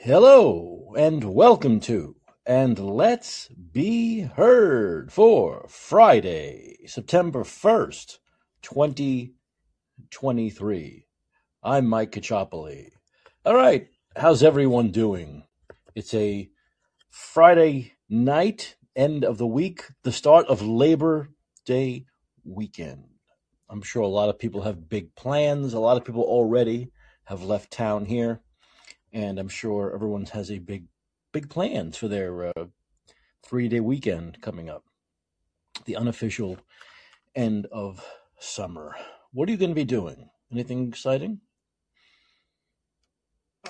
Hello and welcome to and let's be heard for Friday, September 1st, 2023. I'm Mike Caccioppoli. All right, how's everyone doing? It's a Friday night, end of the week, the start of Labor Day weekend. I'm sure a lot of people have big plans. A lot of people already have left town here and I'm sure everyone has a big, big plans for their uh, three-day weekend coming up, the unofficial end of summer. What are you going to be doing? Anything exciting?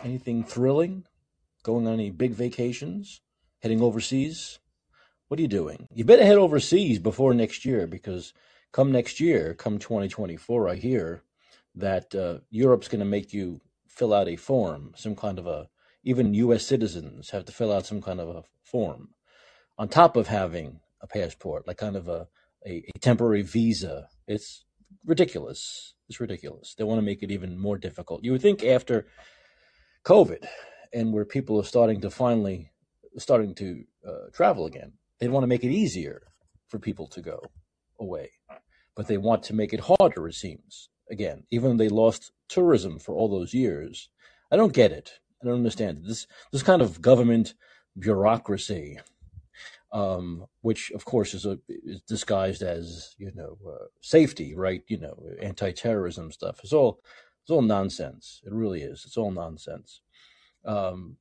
Anything thrilling? Going on any big vacations? Heading overseas? What are you doing? You better head overseas before next year because come next year, come 2024, I hear that uh, Europe's going to make you fill out a form, some kind of a, even U.S. citizens have to fill out some kind of a form on top of having a passport, like kind of a, a, a temporary visa. It's ridiculous. It's ridiculous. They want to make it even more difficult. You would think after COVID and where people are starting to finally starting to uh, travel again, they'd want to make it easier for people to go away. But they want to make it harder, it seems again, even though they lost tourism for all those years. I don't get it. I don't understand it. This this kind of government bureaucracy, um, which of course is, a, is disguised as you know uh, safety, right? You know, anti-terrorism stuff. It's all it's all nonsense. It really is. It's all nonsense. Um,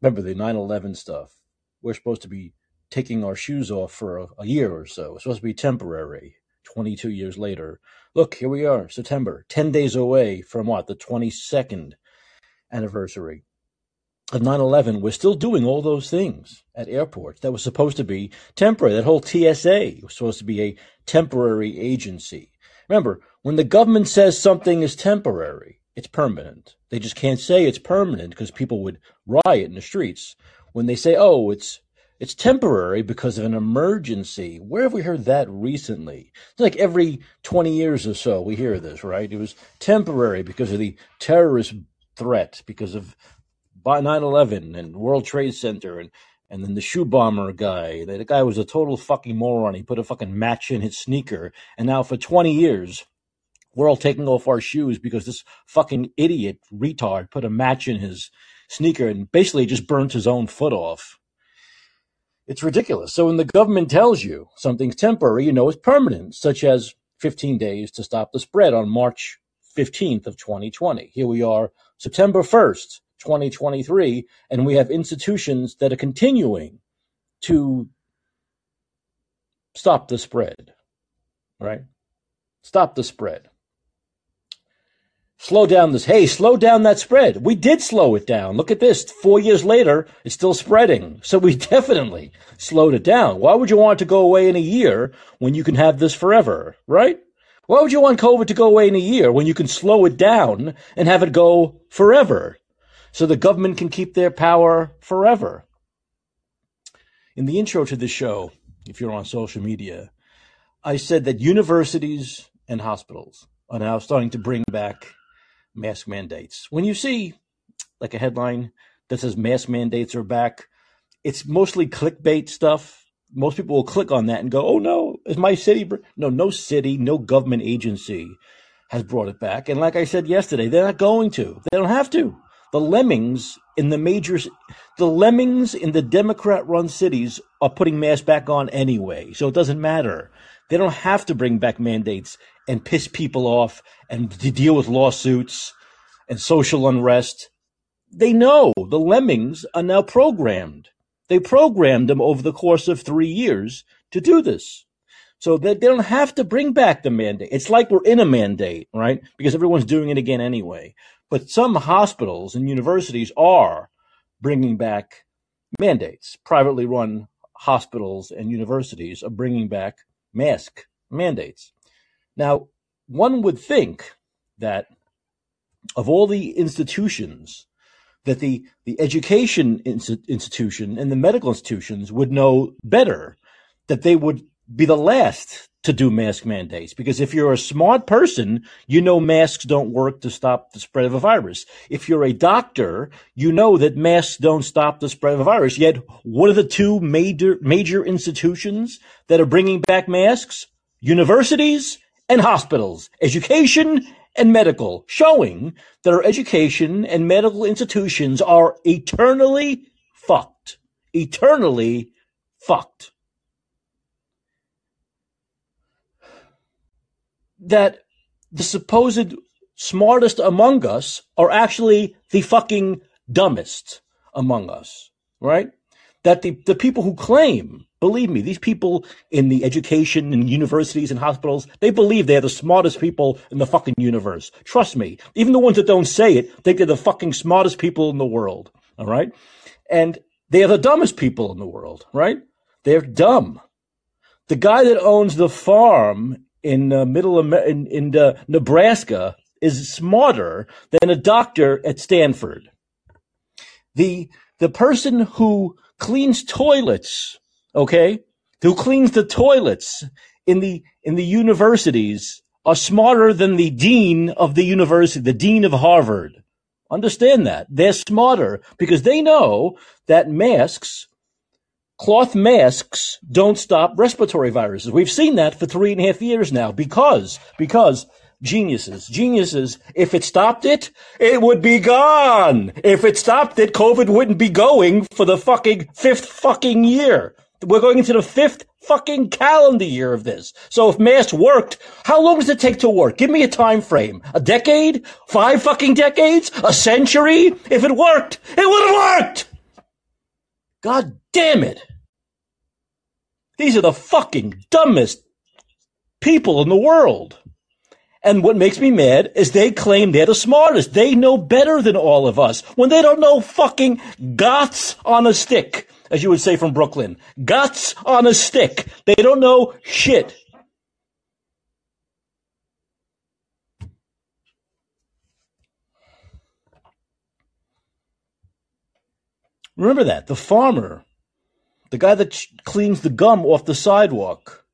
remember the 9/11 stuff. We're supposed to be taking our shoes off for a, a year or so. It's supposed to be temporary. 22 years later. Look, here we are, September, 10 days away from what, the 22nd anniversary of 9 11. We're still doing all those things at airports that was supposed to be temporary. That whole TSA was supposed to be a temporary agency. Remember, when the government says something is temporary, it's permanent. They just can't say it's permanent because people would riot in the streets. When they say, oh, it's it's temporary because of an emergency. Where have we heard that recently? It's like every 20 years or so we hear this, right? It was temporary because of the terrorist threat, because of 9/11 and World Trade Center and and then the shoe bomber guy. The guy was a total fucking moron. He put a fucking match in his sneaker, and now for 20 years we're all taking off our shoes because this fucking idiot retard put a match in his sneaker and basically just burnt his own foot off. It's ridiculous. So when the government tells you something's temporary, you know it's permanent, such as 15 days to stop the spread on March 15th of 2020. Here we are, September 1st, 2023, and we have institutions that are continuing to stop the spread, right? Stop the spread slow down this. Hey, slow down that spread. We did slow it down. Look at this. Four years later, it's still spreading. So we definitely slowed it down. Why would you want to go away in a year when you can have this forever, right? Why would you want COVID to go away in a year when you can slow it down and have it go forever? So the government can keep their power forever. In the intro to the show, if you're on social media, I said that universities and hospitals are now starting to bring back mask mandates. When you see like a headline that says mask mandates are back, it's mostly clickbait stuff. Most people will click on that and go, "Oh no, is my city?" Br-? No, no city, no government agency has brought it back. And like I said yesterday, they're not going to. They don't have to. The lemmings in the major, the lemmings in the Democrat-run cities are putting masks back on anyway, so it doesn't matter. They don't have to bring back mandates and piss people off and to deal with lawsuits and social unrest. They know the lemmings are now programmed. They programmed them over the course of three years to do this. So that they don't have to bring back the mandate. It's like we're in a mandate, right? Because everyone's doing it again anyway. But some hospitals and universities are bringing back mandates. Privately run hospitals and universities are bringing back mask mandates. Now, one would think that of all the institutions, that the, the education institution and the medical institutions would know better, that they would be the last to do mask mandates because if you're a smart person, you know masks don't work to stop the spread of a virus. If you're a doctor, you know that masks don't stop the spread of a virus. Yet, what are the two major major institutions that are bringing back masks? Universities and hospitals, education and medical, showing that our education and medical institutions are eternally fucked. Eternally fucked. that the supposed smartest among us are actually the fucking dumbest among us, right? That the, the people who claim, believe me, these people in the education and universities and hospitals, they believe they're the smartest people in the fucking universe. Trust me. Even the ones that don't say it think they're the fucking smartest people in the world. All right. And they are the dumbest people in the world, right? They're dumb. The guy that owns the farm in uh, middle Amer- in, in uh, Nebraska is smarter than a doctor at Stanford. The the person who cleans toilets, okay, who cleans the toilets in the in the universities are smarter than the dean of the university, the dean of Harvard. Understand that. They're smarter because they know that masks cloth masks don't stop respiratory viruses. We've seen that for three and a half years now because, because geniuses, geniuses, if it stopped it, it would be gone. If it stopped it, COVID wouldn't be going for the fucking fifth fucking year. We're going into the fifth fucking calendar year of this. So if masks worked, how long does it take to work? Give me a time frame. A decade? Five fucking decades? A century? If it worked, it would have worked! God damn it. These are the fucking dumbest people in the world. And what makes me mad is they claim they're the smartest. They know better than all of us when they don't know fucking gots on a stick, as you would say from Brooklyn. Gots on a stick. They don't know shit. Remember that. The farmer the guy that cleans the gum off the sidewalk,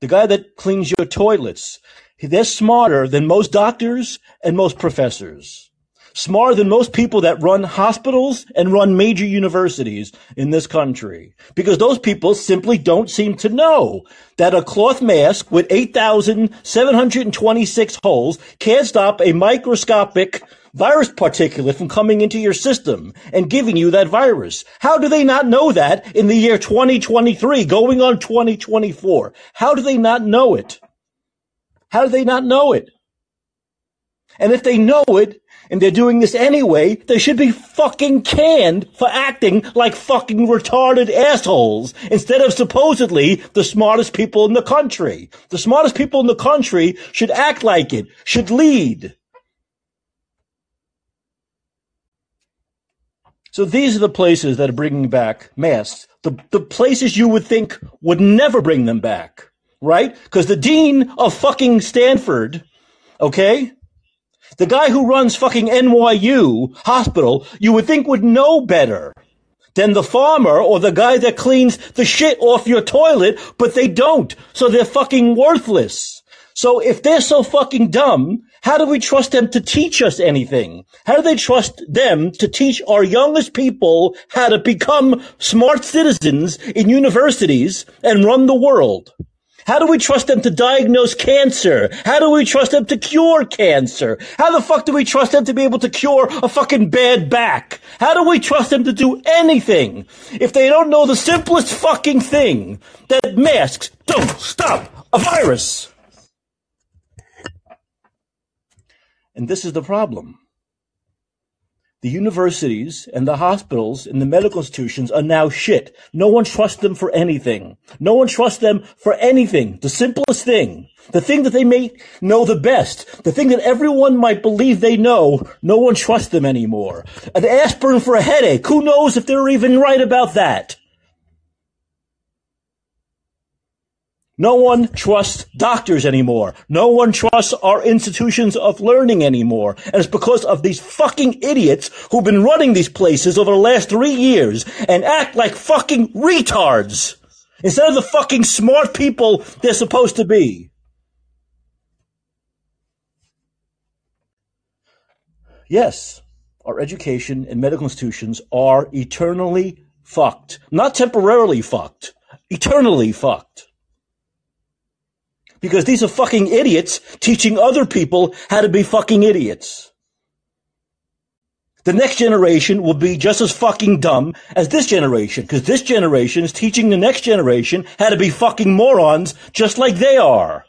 the guy that cleans your toilets, they're smarter than most doctors and most professors. Smarter than most people that run hospitals and run major universities in this country. Because those people simply don't seem to know that a cloth mask with 8,726 holes can't stop a microscopic virus particulate from coming into your system and giving you that virus. How do they not know that in the year 2023 going on 2024? How do they not know it? How do they not know it? And if they know it, and they're doing this anyway, they should be fucking canned for acting like fucking retarded assholes instead of supposedly the smartest people in the country. The smartest people in the country should act like it, should lead. So these are the places that are bringing back masks. The, the places you would think would never bring them back, right? Because the dean of fucking Stanford, okay? The guy who runs fucking NYU hospital, you would think would know better than the farmer or the guy that cleans the shit off your toilet, but they don't. So they're fucking worthless. So if they're so fucking dumb, how do we trust them to teach us anything? How do they trust them to teach our youngest people how to become smart citizens in universities and run the world? How do we trust them to diagnose cancer? How do we trust them to cure cancer? How the fuck do we trust them to be able to cure a fucking bad back? How do we trust them to do anything if they don't know the simplest fucking thing that masks don't stop a virus? And this is the problem. The universities and the hospitals and the medical institutions are now shit. No one trusts them for anything. No one trusts them for anything. The simplest thing. The thing that they may know the best. The thing that everyone might believe they know. No one trusts them anymore. An aspirin for a headache. Who knows if they're even right about that? No one trusts doctors anymore. No one trusts our institutions of learning anymore. And it's because of these fucking idiots who've been running these places over the last three years and act like fucking retards. instead of the fucking smart people they're supposed to be. Yes, our education and medical institutions are eternally fucked. Not temporarily fucked. Eternally fucked. Because these are fucking idiots teaching other people how to be fucking idiots. The next generation will be just as fucking dumb as this generation, because this generation is teaching the next generation how to be fucking morons just like they are.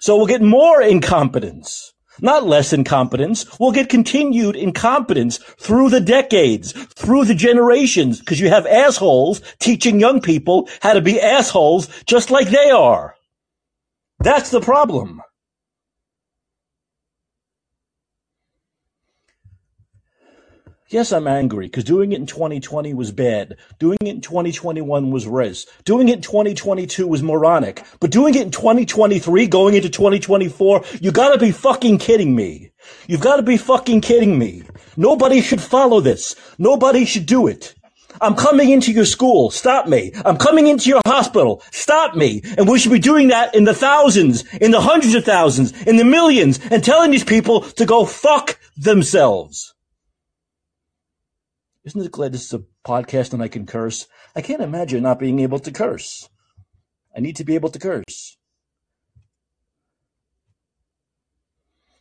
So we'll get more incompetence, not less incompetence. We'll get continued incompetence through the decades, through the generations, because you have assholes teaching young people how to be assholes just like they are. That's the problem. Yes, I'm angry because doing it in 2020 was bad. Doing it in 2021 was res. Doing it in 2022 was moronic. But doing it in 2023, going into 2024, you gotta be fucking kidding me. You've gotta be fucking kidding me. Nobody should follow this. Nobody should do it. I'm coming into your school. Stop me. I'm coming into your hospital. Stop me. And we should be doing that in the thousands, in the hundreds of thousands, in the millions, and telling these people to go fuck themselves. Isn't it glad this is a podcast and I can curse? I can't imagine not being able to curse. I need to be able to curse.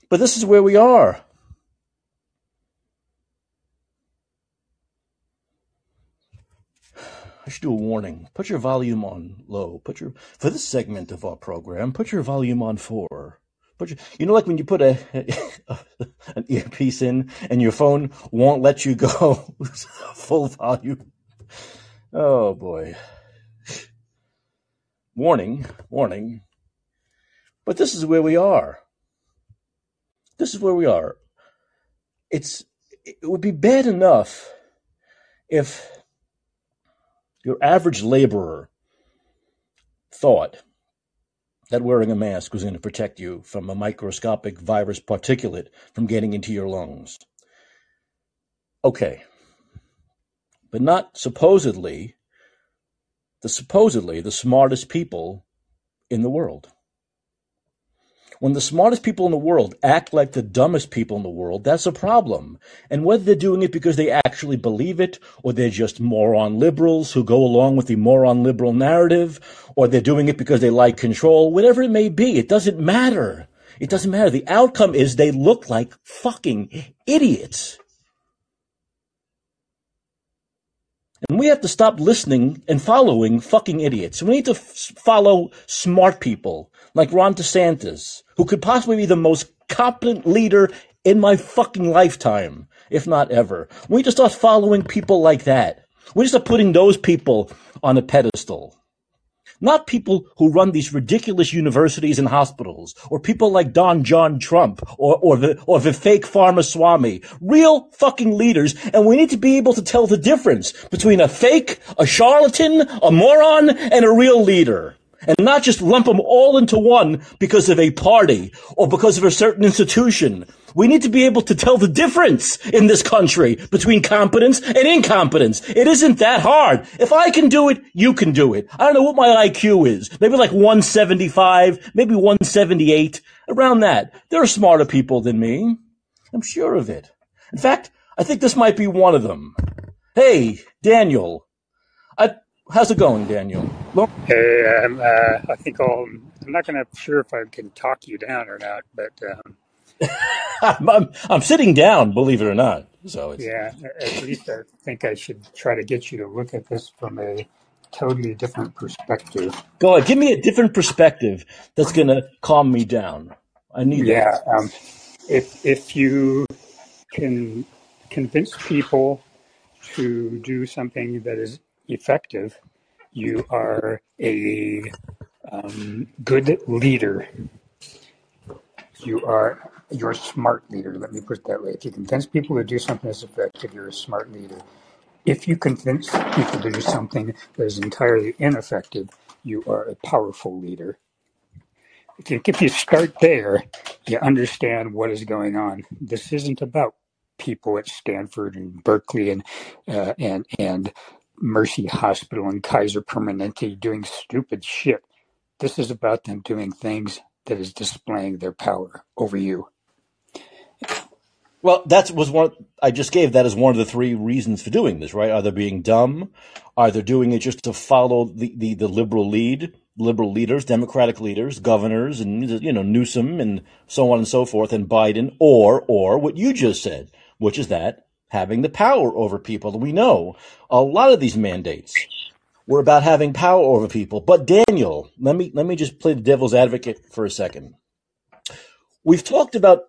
But this is where we are. I should do a warning. Put your volume on low. Put your for this segment of our program. Put your volume on four. Put your, you know, like when you put a, an earpiece in and your phone won't let you go full volume. Oh boy. Warning, warning. But this is where we are. This is where we are. It's it would be bad enough if your average laborer thought that wearing a mask was going to protect you from a microscopic virus particulate from getting into your lungs. Okay. But not supposedly the supposedly the smartest people in the world. When the smartest people in the world act like the dumbest people in the world, that's a problem. And whether they're doing it because they actually believe it, or they're just moron liberals who go along with the moron liberal narrative, or they're doing it because they like control, whatever it may be, it doesn't matter. It doesn't matter. The outcome is they look like fucking idiots. And we have to stop listening and following fucking idiots. We need to f- follow smart people like Ron DeSantis, who could possibly be the most competent leader in my fucking lifetime, if not ever. We need to start following people like that. We need to start putting those people on a pedestal. Not people who run these ridiculous universities and hospitals, or people like Don John Trump, or, or the, or the fake Pharma Swami. Real fucking leaders, and we need to be able to tell the difference between a fake, a charlatan, a moron, and a real leader and not just lump them all into one because of a party or because of a certain institution. We need to be able to tell the difference in this country between competence and incompetence. It isn't that hard. If I can do it, you can do it. I don't know what my IQ is. Maybe like 175, maybe 178, around that. There are smarter people than me. I'm sure of it. In fact, I think this might be one of them. Hey, Daniel. I, how's it going, Daniel? Look, hey, um, uh, I think I'll, I'm not going to sure if I can talk you down or not, but um, I'm, I'm, I'm sitting down, believe it or not. So it's, yeah, at least I think I should try to get you to look at this from a totally different perspective. Go ahead, give me a different perspective that's going to calm me down. I need yeah, that. Um, if if you can convince people to do something that is effective, you are a um, good leader. You are you're a smart leader. Let me put it that way. If you convince people to do something that's effective, you're a smart leader. If you convince people to do something that is entirely ineffective, you are a powerful leader. If you start there, you understand what is going on. This isn't about people at Stanford and Berkeley and uh, and and Mercy Hospital and Kaiser Permanente doing stupid shit. This is about them doing things that is displaying their power over you. Well, that was one I just gave. That as one of the three reasons for doing this, right? Either being dumb, either doing it just to follow the, the, the liberal lead, liberal leaders, Democratic leaders, governors, and you know Newsom and so on and so forth, and Biden, or or what you just said, which is that having the power over people. We know a lot of these mandates were about having power over people. But Daniel, let me let me just play the devil's advocate for a second. We've talked about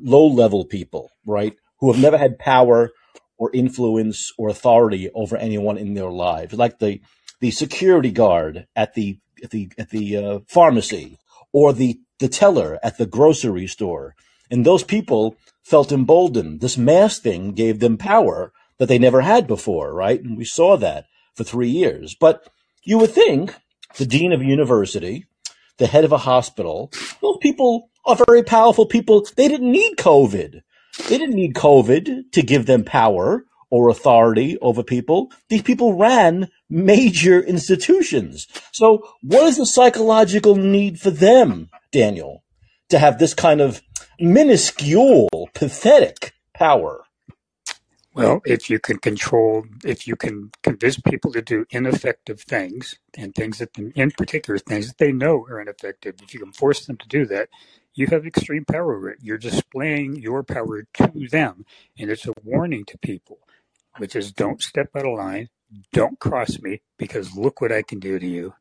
low level people, right, who have never had power or influence or authority over anyone in their lives, like the the security guard at the at the at the uh, pharmacy or the the teller at the grocery store. And those people felt emboldened. This mass thing gave them power that they never had before, right? And we saw that for three years. But you would think the dean of a university, the head of a hospital, those people are very powerful people. They didn't need COVID. They didn't need COVID to give them power or authority over people. These people ran major institutions. So what is the psychological need for them, Daniel, to have this kind of minuscule, pathetic power? Well, if you can control, if you can convince people to do ineffective things and things that, in particular, things that they know are ineffective, if you can force them to do that, you have extreme power over it. You're displaying your power to them. And it's a warning to people, which is don't step out of line, don't cross me, because look what I can do to you.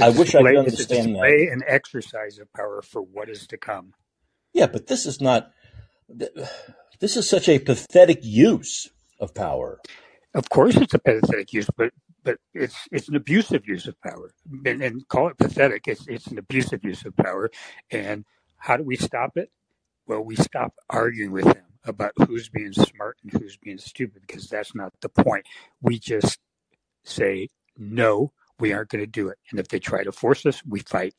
I wish I could understand that. It's an exercise of power for what is to come. Yeah, but this is not. This is such a pathetic use of power. Of course, it's a pathetic use, but but it's it's an abusive use of power, and, and call it pathetic. It's it's an abusive use of power, and how do we stop it? Well, we stop arguing with them about who's being smart and who's being stupid because that's not the point. We just say no we aren't going to do it. And if they try to force us, we fight.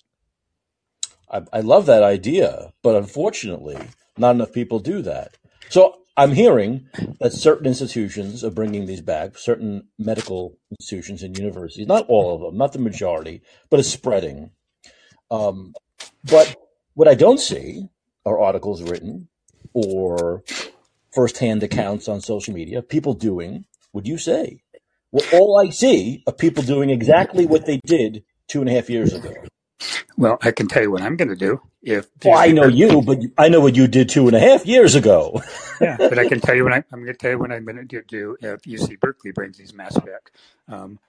I, I love that idea, but unfortunately, not enough people do that. So I'm hearing that certain institutions are bringing these back, certain medical institutions and universities, not all of them, not the majority, but it's spreading. Um, but what I don't see are articles written or firsthand accounts on social media, people doing, would you say, well, all I see are people doing exactly what they did two and a half years ago. Well, I can tell you what I'm going to do. If well, I know you, but I know what you did two and a half years ago. yeah, but I can tell you what I, am going to tell you what I'm going to do if UC Berkeley brings these masks back. Um,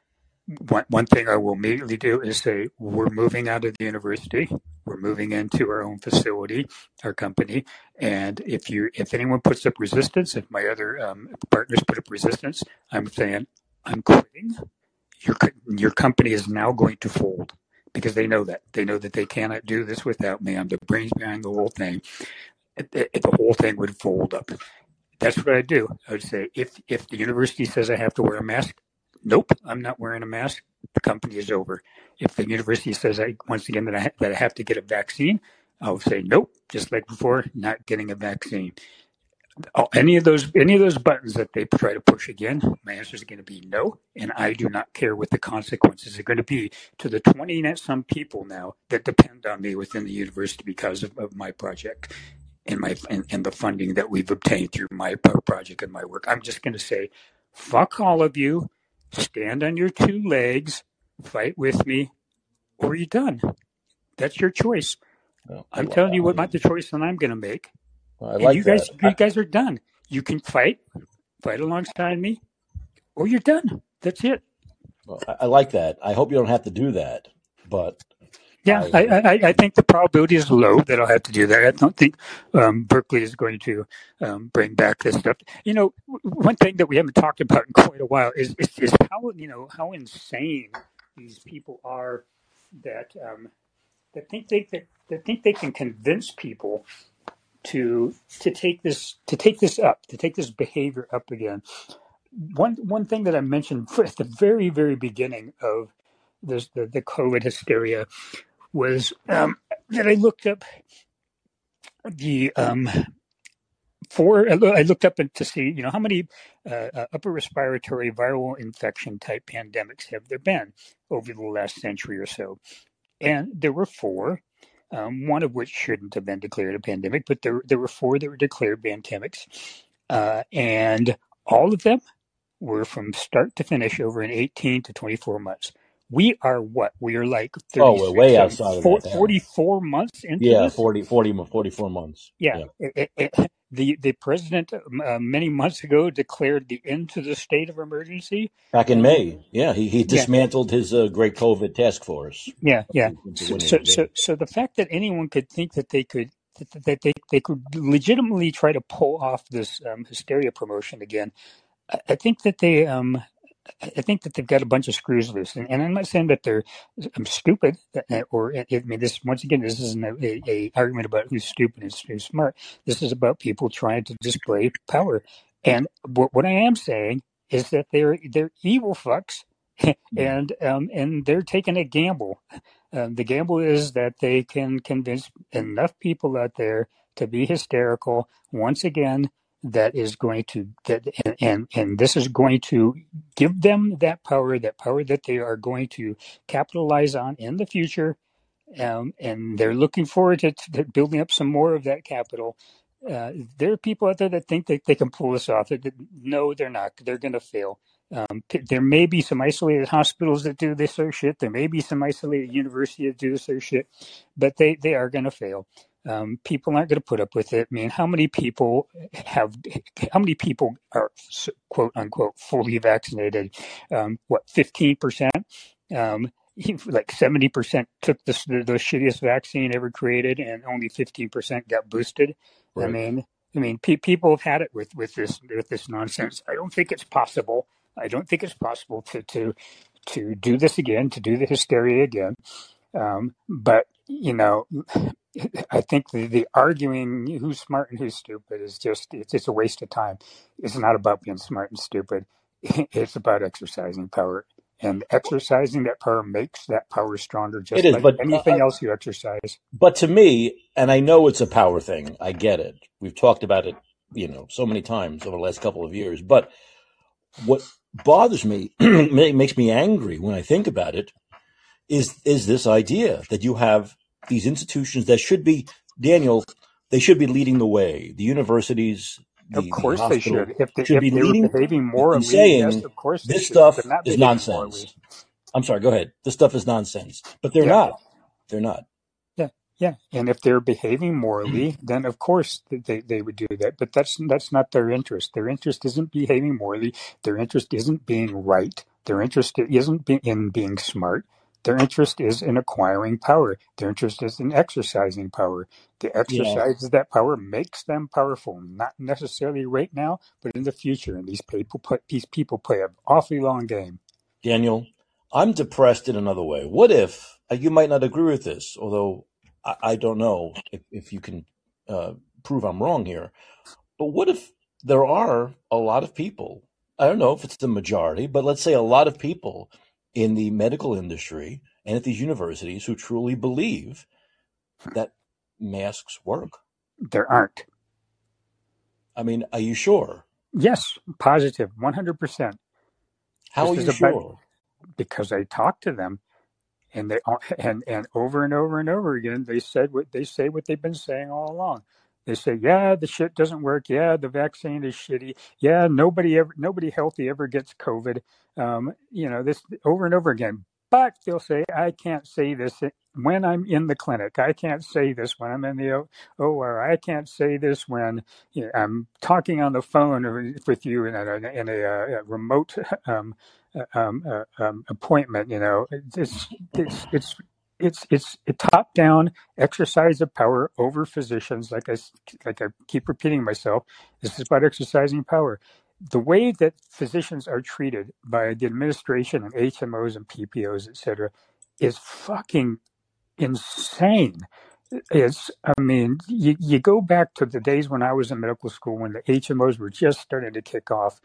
one, one thing I will immediately do is say we're moving out of the university. We're moving into our own facility, our company. And if you, if anyone puts up resistance, if my other um, partners put up resistance, I'm saying I'm quitting. Your your company is now going to fold because they know that they know that they cannot do this without me. I'm the brains behind the whole thing. the whole thing would fold up. That's what I do. I would say if if the university says I have to wear a mask, nope, I'm not wearing a mask. The company is over. If the university says I once again that I that I have to get a vaccine, I'll say nope, just like before, not getting a vaccine. Oh, any of those any of those buttons that they try to push again, my answer is going to be no, and I do not care what the consequences are going to be to the twenty net some people now that depend on me within the university because of, of my project and my and, and the funding that we've obtained through my project and my work. I'm just going to say, fuck all of you, stand on your two legs, fight with me, or you're done. That's your choice. Well, I'm telling you what my, the choice that I'm going to make. I like you guys, that. you guys are done. You can fight, fight alongside me, or you're done. That's it. Well, I, I like that. I hope you don't have to do that, but yeah, I, I, I, think the probability is low that I'll have to do that. I don't think um, Berkeley is going to um, bring back this stuff. You know, one thing that we haven't talked about in quite a while is, is, is how you know how insane these people are that um, that think they that, that think they can convince people to to take this to take this up to take this behavior up again. One one thing that I mentioned at the very very beginning of this the, the COVID hysteria was um, that I looked up the um, four. I looked up to see, you know, how many uh, uh, upper respiratory viral infection type pandemics have there been over the last century or so, and there were four. Um, one of which shouldn't have been declared a pandemic, but there there were four that were declared pandemics, uh, and all of them were from start to finish over an 18 to 24 months. We are what? We are like 30, Oh, we're way outside four, of that 44 months into Yeah, this. 40, 40, 44 months. Yeah, Yeah. it, it, it, the the president uh, many months ago declared the end to the state of emergency. Back in Um, May. Yeah, he, he yeah, dismantled his uh, great COVID task force yeah, yeah. So, so, so, so the fact that anyone could think that they could that that they, they could legitimately try to pull off this um, hysteria promotion again, I, I think that they um I think that they've got a bunch of screws loose, and, and I'm not saying that they're um, stupid, or I mean, this once again, this isn't a, a, a argument about who's stupid and who's smart. This is about people trying to display power, and what, what I am saying is that they're they're evil fucks, and um and they're taking a gamble. Um, the gamble is that they can convince enough people out there to be hysterical once again. That is going to that and, and and this is going to give them that power, that power that they are going to capitalize on in the future. Um, and they're looking forward to, to building up some more of that capital. Uh, there are people out there that think that they can pull this off. No, they're not. They're going to fail. Um, there may be some isolated hospitals that do this sort of shit. There may be some isolated universities that do this sort of shit, but they, they are going to fail. Um, people aren't going to put up with it. I mean, how many people have, how many people are quote unquote fully vaccinated? Um, what, 15%? Um, like 70% took this, the, the shittiest vaccine ever created and only 15% got boosted. I mean, I mean, pe- people have had it with, with this, with this nonsense. I don't think it's possible. I don't think it's possible to, to, to do this again, to do the hysteria again. Um, but you know, I think the, the arguing who's smart and who's stupid is just it's just a waste of time. It's not about being smart and stupid. It's about exercising power, and exercising that power makes that power stronger, It just is, like but anything uh, else you exercise. but to me, and I know it's a power thing. I get it. We've talked about it, you know, so many times over the last couple of years. But what bothers me, makes me angry when I think about it, is is this idea that you have these institutions that should be Daniel, they should be leading the way. The universities, Of the the course they should. If they, should if be they leading behaving and morally, yes, saying of course this should. Stuff is nonsense. I'm sorry, go ahead. This stuff is nonsense. But they're Yeah, not. They're not. yeah, yeah. And if they're behaving morally, then of course they, they would do that. But that's that's not their interest. Their interest isn't behaving morally. Their interest isn't being right. Their interest isn't be, in being smart. Their interest is in acquiring power. Their interest is in exercising power. The Yeah. exercise of that power makes them powerful, not necessarily right now, but in the future. And these people play, these people play an awfully long game. Daniel, I'm depressed in another way. What if uh, you might not agree with this, although I, I don't know if, if you can uh, prove I'm wrong here. But what if there are a lot of people? I don't know if it's the majority, but let's say a lot of people in the medical industry and at these universities who truly believe that masks work. There aren't. I mean, are you sure? Yes, positive, positive, one hundred percent. How This are is you about sure? because I talked to them, and they and and over and over and over again they said what they say what they've been saying all along. They say, yeah, the shit doesn't work. Yeah, the vaccine is shitty. Yeah, nobody ever, nobody healthy ever gets COVID. Um, you know this over and over again. But they'll say, I can't say this when I'm in the clinic. I can't say this when I'm in the OR. I can't say this when you know, I'm talking on the phone with you in a, in a, uh, a remote um, uh, um, uh, um, appointment. You know, it's it's it's it's it's a top down exercise of power over physicians. Like I like I keep repeating myself, this is about exercising power. The way that physicians are treated by the administration and HMOs and PPOs, et cetera, is fucking insane. It's i mean you, you go back to the days when i was in medical school when the hmos were just starting to kick off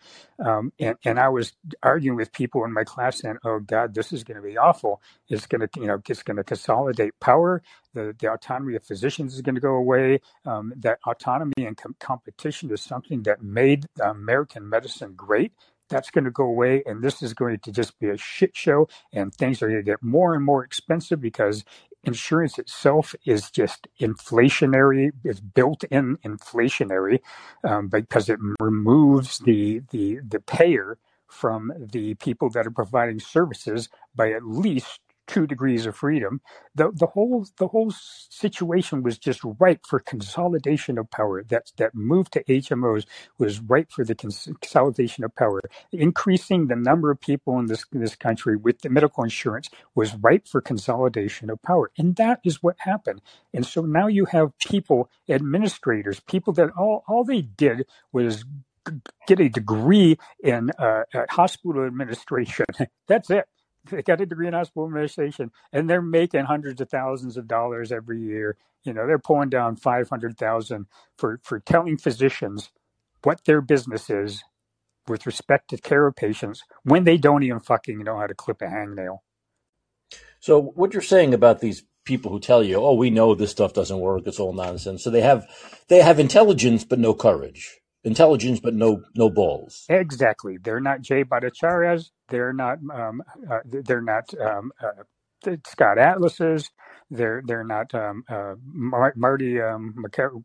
um, and, and i was arguing with people in my class saying oh god this is going to be awful. It's going to you know it's going to consolidate power. The, the autonomy of physicians is going to go away. Um, that autonomy and com- competition is something that made american medicine great. That's going to go away and this is going to just be a shit show and things are going to get more and more expensive because insurance itself is just inflationary it's built in inflationary um, because it removes the the the payer from the people that are providing services by at least two degrees of freedom. The the whole the whole situation was just ripe for consolidation of power. That that move to HMOs was ripe for the consolidation of power. Increasing the number of people in this in this country with the medical insurance was ripe for consolidation of power, and that is what happened. And so now you have people, administrators, people that all all they did was get a degree in uh, hospital administration. That's it they got a degree in hospital administration and they're making hundreds of thousands of dollars every year. You know, they're pulling down 500,000 for, for telling physicians what their business is with respect to care of patients when they don't even fucking know how to clip a hangnail. So what you're saying about these people who tell you, "Oh, we know this stuff doesn't work; it's all nonsense." So they have they have intelligence but no courage intelligence but no no balls. Exactly. They're not Jay Bhattacharya's. They're not. Um, uh, they're not um, uh, Scott Atlas's. They're they're not um, uh, Mar- Marty um, McC-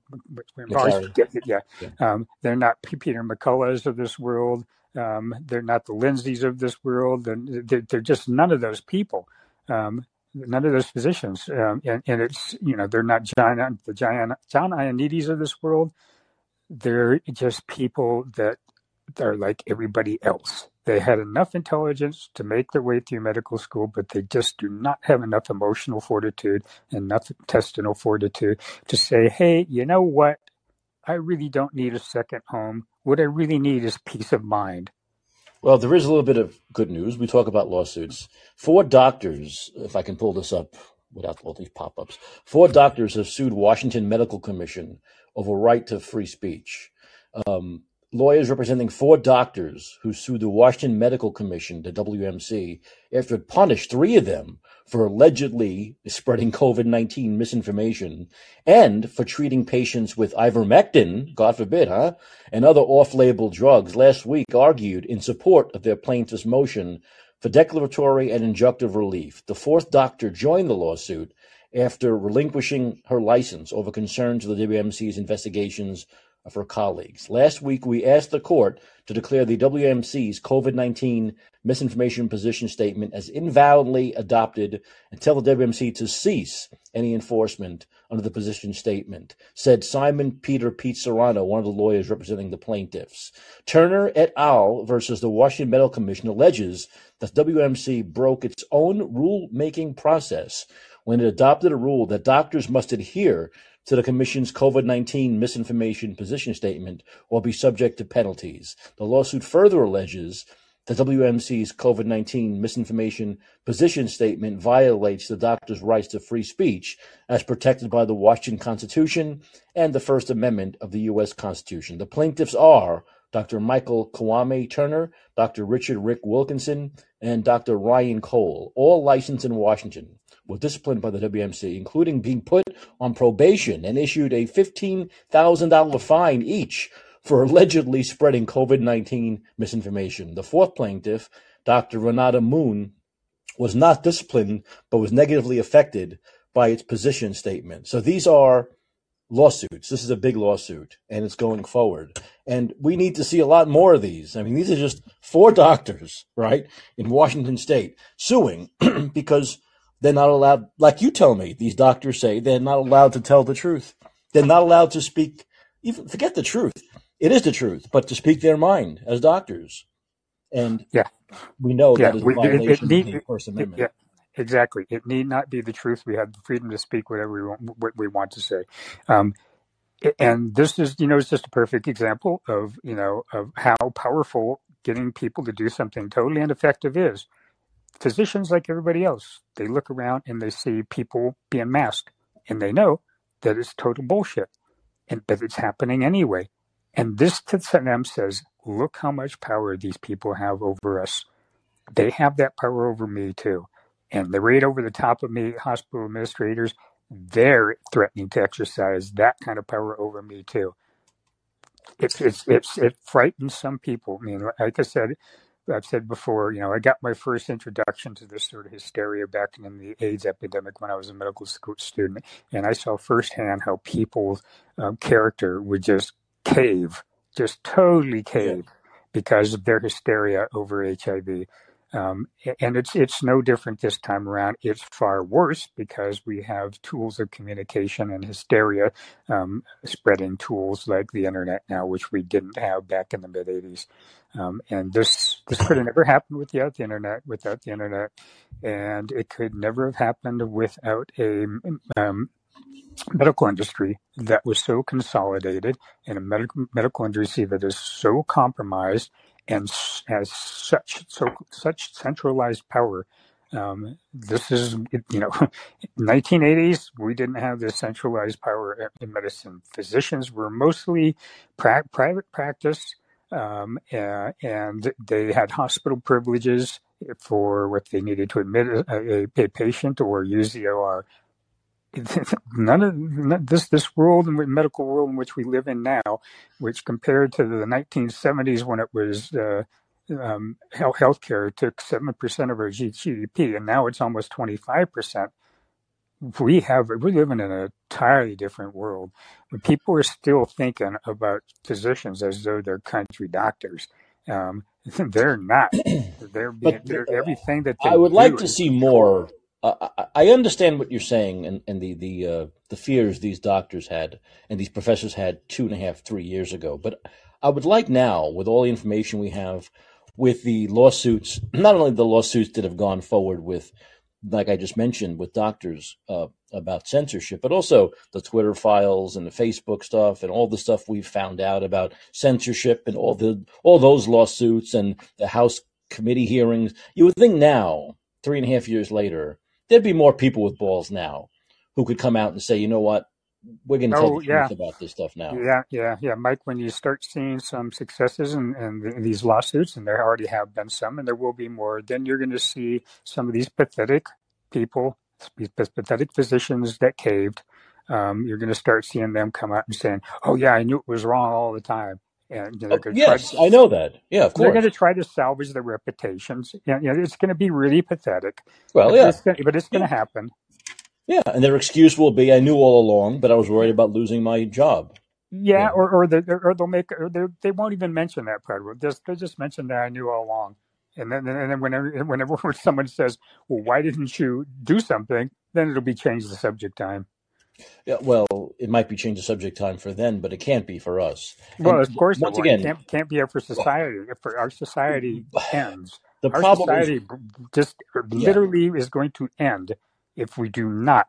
yeah. yeah. Um, they're not Peter McCulloughs of this world. Um, they're not the Lindsays of this world, and they're, they're just none of those people. Um, none of those physicians, um, and, and it's you know they're not John the John John Ioannidis of this world they're just people that are like everybody else. They had enough intelligence to make their way through medical school, but they just do not have enough emotional fortitude, enough intestinal fortitude to say, hey, you know what? I really don't need a second home. What I really need is peace of mind. Well, there is a little bit of good news. We talk about lawsuits. Four doctors, if I can pull this up without all these pop ups, four doctors have sued Washington Medical Commission of a right to free speech. Um, lawyers representing four doctors who sued the Washington Medical Commission, the WMC, after it punished three of them for allegedly spreading COVID 19 misinformation and for treating patients with ivermectin, God forbid, huh, and other off label drugs, last week argued in support of their plaintiff's motion for declaratory and injunctive relief. The fourth doctor joined the lawsuit after relinquishing her license over concerns of the WMC's investigations of her colleagues. Last week, we asked the court to declare the WMC's COVID 19 misinformation position statement as invalidly adopted and tell the WMC to cease any enforcement under the position statement, said Simon Peter Pete Serrano, one of the lawyers representing the plaintiffs. Turner et al. versus the Washington Medical Commission alleges that WMC broke its own rule-making process when it adopted a rule that doctors must adhere to the Commission's COVID 19 misinformation position statement or be subject to penalties. The lawsuit further alleges that WMC's COVID 19 misinformation position statement violates the doctor's rights to free speech as protected by the Washington Constitution and the First Amendment of the U.S. Constitution. The plaintiffs are Dr. Michael Kwame Turner, Dr. Richard Rick Wilkinson, and Dr. Ryan Cole, all licensed in Washington were disciplined by the WMC, including being put on probation and issued a $15,000 fine each for allegedly spreading COVID 19 misinformation. The fourth plaintiff, Dr. Renata Moon, was not disciplined but was negatively affected by its position statement. So these are lawsuits. This is a big lawsuit and it's going forward. And we need to see a lot more of these. I mean, these are just four doctors, right, in Washington state suing because they're not allowed, like you tell me, these doctors say they're not allowed to tell the truth. They're not allowed to speak, even forget the truth. It is the truth, but to speak their mind as doctors. And yeah, we know yeah, that is a violation it, it need, of the First Amendment. It, yeah, exactly. It need not be the truth. We have the freedom to speak whatever we want, what we want to say. Um, and this is, you know, it's just a perfect example of, you know, of how powerful getting people to do something totally ineffective is physicians, like everybody else, they look around and they see people being masked, and they know that it's total bullshit, and but it's happening anyway. And this to them says, look how much power these people have over us. They have that power over me too. And the right over the top of me, hospital administrators, they're threatening to exercise that kind of power over me too. It's it's it's it frightens some people. I mean, like I said, I've said before, you know, I got my first introduction to this sort of hysteria back in the AIDS epidemic when I was a medical school student, and I saw firsthand how people's um, character would just cave, just totally cave, yeah. because of their hysteria over HIV. Um, and it's it's no different this time around. It's far worse because we have tools of communication and hysteria um, spreading tools like the internet now, which we didn't have back in the mid '80s. Um, and this this could have never happened without the internet. Without the internet, and it could never have happened without a um, medical industry that was so consolidated and a medical medical industry that is so compromised and has such so such centralized power. Um, this is you know, 1980s. We didn't have this centralized power in medicine. Physicians were mostly pra- private practice, um, and, and they had hospital privileges for what they needed to admit a, a, a patient or use the OR. none of none, this this world and medical world in which we live in now, which compared to the 1970s when it was uh, um, health healthcare took seven percent of our GDP, and now it's almost 25 percent. We have we live in an entirely different world. People are still thinking about physicians as though they're country doctors. Um, they're not. They're, being, they're everything that I would like to see more uh, I understand what you're saying and, and the the uh, the fears these doctors had and these professors had two and a half, three years ago. But I would like now, with all the information we have, with the lawsuits, not only the lawsuits that have gone forward with, like I just mentioned, with doctors uh, about censorship, but also the Twitter files and the Facebook stuff and all the stuff we've found out about censorship and all the all those lawsuits and the House committee hearings. You would think now, three and a half years later there'd be more people with balls now who could come out and say, you know what, we're going to oh, tell the yeah. truth about this stuff now. Yeah, yeah, yeah, Mike. When you start seeing some successes in, in, these lawsuits, and there already have been some, and there will be more, then you're going to see some of these pathetic people, these pathetic physicians that caved. Um, you're going to start seeing them come out and saying, "Oh yeah, I knew it was wrong all the time." And you know, oh, yes, to, I know that. Yeah, of course. They're going to try to salvage their reputations. You know, it's going to be really pathetic. Well, but yeah, it's gonna, but it's going to happen. Yeah, and their excuse will be, "I knew all along, but I was worried about losing my job." Yeah, yeah. or or, they, or they'll make or they won't even mention that part. Just, they'll just mention that I knew all along. And then, and then whenever, whenever someone says, "Well, why didn't you do something?" then it'll be changed the subject time. Yeah, well, it might be change the subject time for then, but it can't be for us. Well, and of course, once again, can't, can't be for society. For our society ends. The our problem society is, just literally yeah. is going to end if we do not,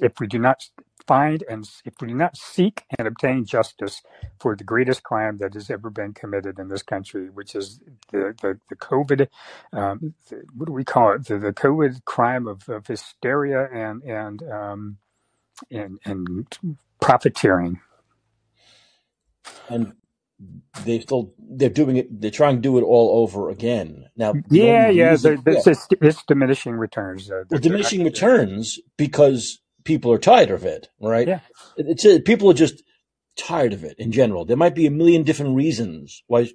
if we do not find and if we do not seek and obtain justice for the greatest crime that has ever been committed in this country, which is the the, the COVID, um, the, what do we call it? The, the COVID crime of, of hysteria and and um, and, and profiteering. And they still they're doing it. They're trying to do it all over again now. Yeah, yeah. It's, it's, diminishing returns. Uh, well, diminishing returns because people are tired of it, right? Yeah. It's uh, people are just tired of it in general. There might be a million different reasons why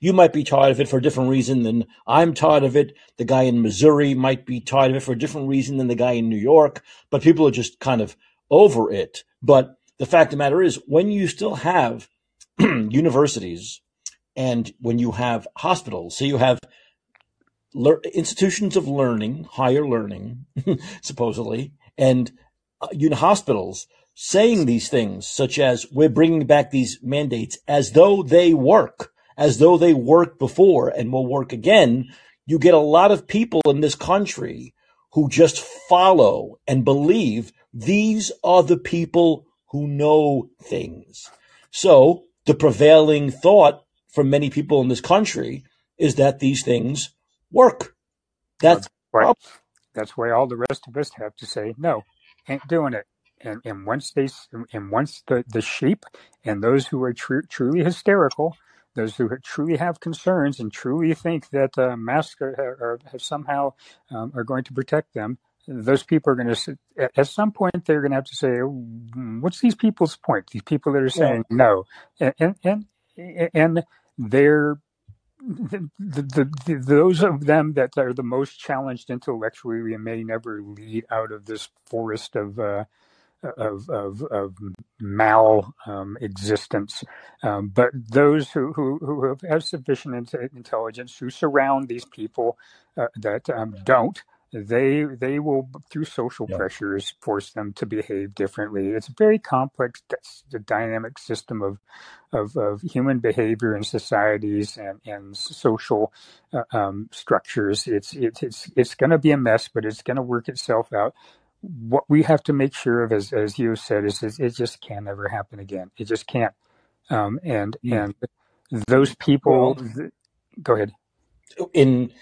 you might be tired of it for a different reason than I'm tired of it. The guy in Missouri might be tired of it for a different reason than the guy in New York, but people are just kind of over it. But the fact of the matter is, when you still have universities and when you have hospitals, so you have le- institutions of learning, higher learning, supposedly, and uh, hospitals saying these things, such as we're bringing back these mandates as though they work as though they worked before and will work again, you get a lot of people in this country who just follow and believe these are the people who know things. So the prevailing thought for many people in this country is that these things work. That's right. That's why all the rest of us have to say, no, ain't doing it. and, and once they and once the, the sheep and those who are tr- truly hysterical, those who truly have concerns and truly think that uh, masks are, are, are somehow um, are going to protect them, those people are going to at some point they're going to have to say, "What's these people's point?" These people that are saying yeah. no, and and and, they're the, the, the, those of them that are the most challenged intellectually may never lead out of this forest of uh, of, of, of mal um, existence. Um, but those who, who, who have, have sufficient intelligence, who surround these people uh, that um, don't, they they will through social yeah. pressures force them to behave differently. It's a very complex that's the dynamic system of, of of human behavior in societies and and social uh, um, structures. It's it's it's, it's going to be a mess but it's going to work itself out. What we have to make sure of as as you said is, is it just can never happen again. It just can't. Um, and mm. and those people well, go ahead. In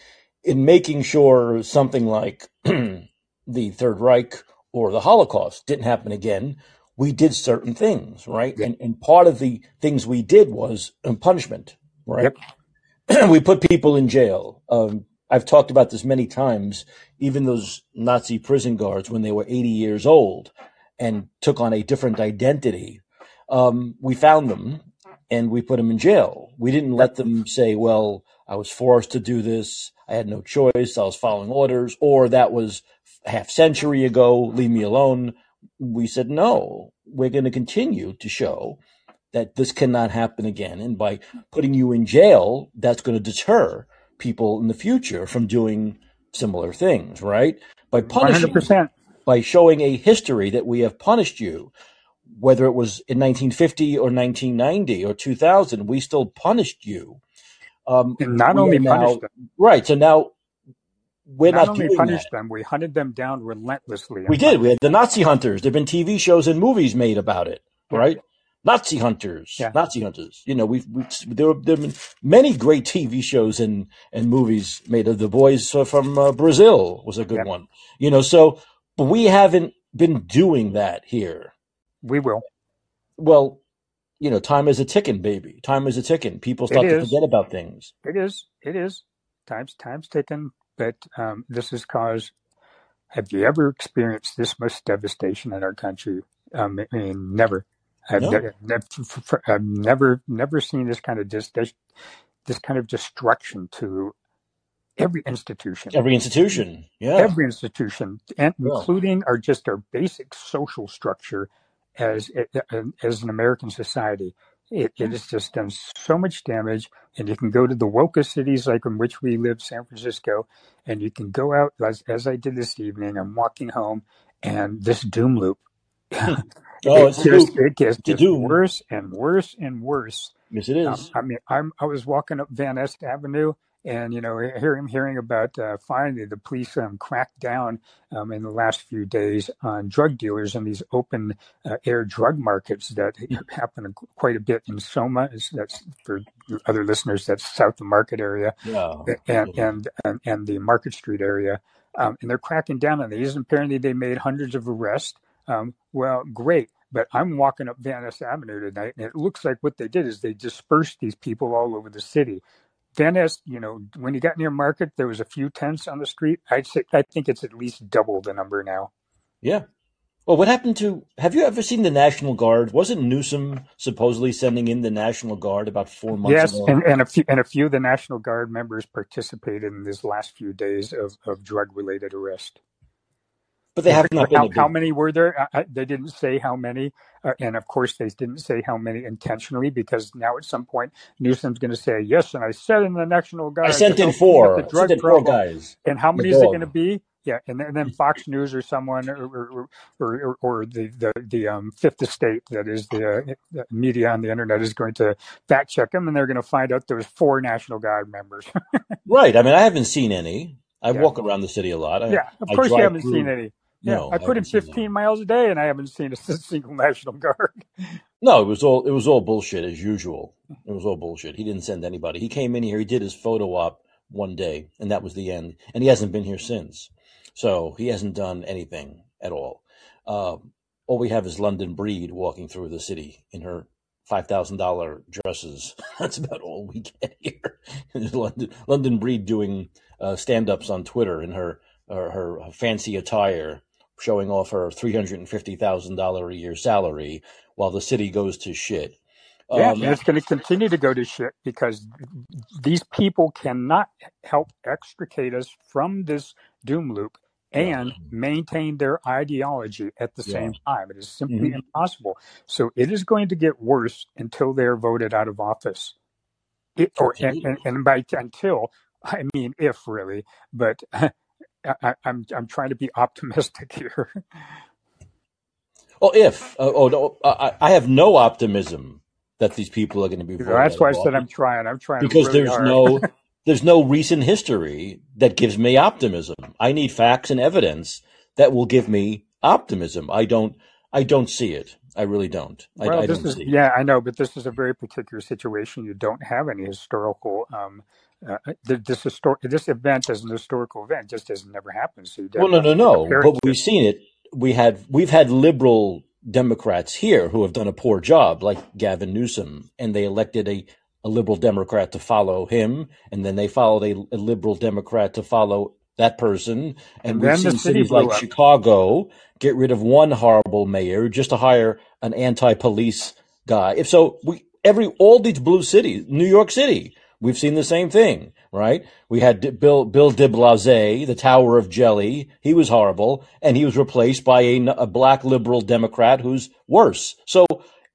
in making sure something like the Third Reich or the Holocaust didn't happen again, we did certain things, right? And, and part of the things we did was um, punishment, right? Yep. we put people in jail. Um, I've talked about this many times. Even those Nazi prison guards, when they were 80 years old and took on a different identity, um, we found them and we put them in jail. We didn't let them say, well, I was forced to do this. I had no choice. I was following orders, or that was half century ago. Leave me alone. We said, no, we're going to continue to show that this cannot happen again. And by putting you in jail, that's going to deter people in the future from doing similar things, right? By punishing, 100%. by showing a history that we have punished you, whether it was in 1950 or 1990 or 2000, we still punished you um, and not only now, them, right? So now we're not, not only punished that. them, we hunted them down relentlessly. We did. We had the Nazi hunters. There've been TV shows and movies made about it, right? Nazi hunters, yeah. Nazi hunters. You know, we've, we've there, there have been many great TV shows and and movies made of the boys from uh, Brazil was a good yeah. one. You know, so but we haven't been doing that here. We will. Well, you know, time is a ticking, baby. Time is a ticking. People start to forget about things. It is. It is. Time's time's ticking. But um, this has caused. Have you ever experienced this much devastation in our country? Um, I mean, never. I've, no. never, never, I've never, never seen this kind of dis, this, this kind of destruction to every institution. Every institution, yeah. Every institution, and including our just our basic social structure as as an American society. It, it has just done so much damage. And you can go to the woke cities like in which we live, San Francisco, and you can go out as, as I did this evening. I'm walking home, and this doom loop. oh, it just, it gets just worse and worse and worse. Yes, it um. Um, I mean, I'm I was walking up Van Ness Avenue, and you know hearing hearing about uh, finally the police um, cracked down um, in the last few days on drug dealers in these open uh, air drug markets that happen quite a bit in Soma. That's for other listeners. That's South the Market area, yeah. and, and, and and the Market Street area, um, and they're cracking down on these. Apparently, they made hundreds of arrests. Um, well, great. But I'm walking up Van Ness Avenue tonight, and it looks like what they did is they dispersed these people all over the city. Then, as you know, when you got near market, there was a few tents on the street. I'd say I think it's at least double the number now. Yeah. Well, what happened to? Have you ever seen the National Guard? Wasn't Newsom supposedly sending in the National Guard about four months yes, ago? And, and a few and a few of the National Guard members participated in this last few days of, of drug related arrest. But they have not how, how, many were there? I, they didn't say how many, uh, and of course they didn't say how many intentionally because now at some point Newsom's going to say yes, and I said in the National Guard. I sent in four. The drug four guys. And how many is it going to be? Yeah, and then, and then Fox News or someone or or, or, or the the, the um, Fifth Estate that is the, uh, media on the internet is going to fact check them, and they're going to find out there's four National Guard members. right. I mean, I haven't seen any. I yeah. walk around the city a lot. I, yeah, of course you haven't through. seen any. Yeah, no, I put in 15 miles a day, and I haven't seen a single National Guard. No, it was all it was all bullshit as usual. It was all bullshit. He didn't send anybody. He came in here. He did his photo op one day, and that was the end. And he hasn't been here since. So he hasn't done anything at all. Uh, all we have is London Breed walking through the city in her five thousand dollar dresses. That's about all we get here. London London Breed doing uh, stand ups on Twitter in her uh, her fancy attire, showing off her three hundred and fifty thousand dollar a year salary, while the city goes to shit. Yeah, Um, and it's going to continue to go to shit because these people cannot help extricate us from this doom loop yeah, and maintain their ideology at the yeah. same time. It is simply hmm impossible. So it is going to get worse until they're voted out of office. It, or and, and, and by until I mean if really, but I, I'm I'm trying to be optimistic here. Oh, if uh, oh no, I, I have no optimism that these people are going to be that's why I said I'm trying. I'm trying because really there's hard. no there's no recent history that gives me optimism. I need facts and evidence that will give me optimism. I don't I don't see it. I really don't. I, Well, I this don't is yeah, I know, but this is a very particular situation. You don't have any historical. Um, uh, th- this histor- this event as an historical event just has never happened. So Well, no, no, no. But to. we've seen it. We had we've had liberal Democrats here who have done a poor job, like Gavin Newsom, and they elected a, a liberal Democrat to follow him, and then they followed a, a liberal Democrat to follow that person. And And we've then the seen city cities like up. Chicago get rid of one horrible mayor just to hire an anti-police guy. If so, we every all these blue cities, New York City, we've seen the same thing, right? We had Bill Bill De Blasé, the Tower of Jelly. He was horrible, and he was replaced by a black liberal Democrat who's worse. So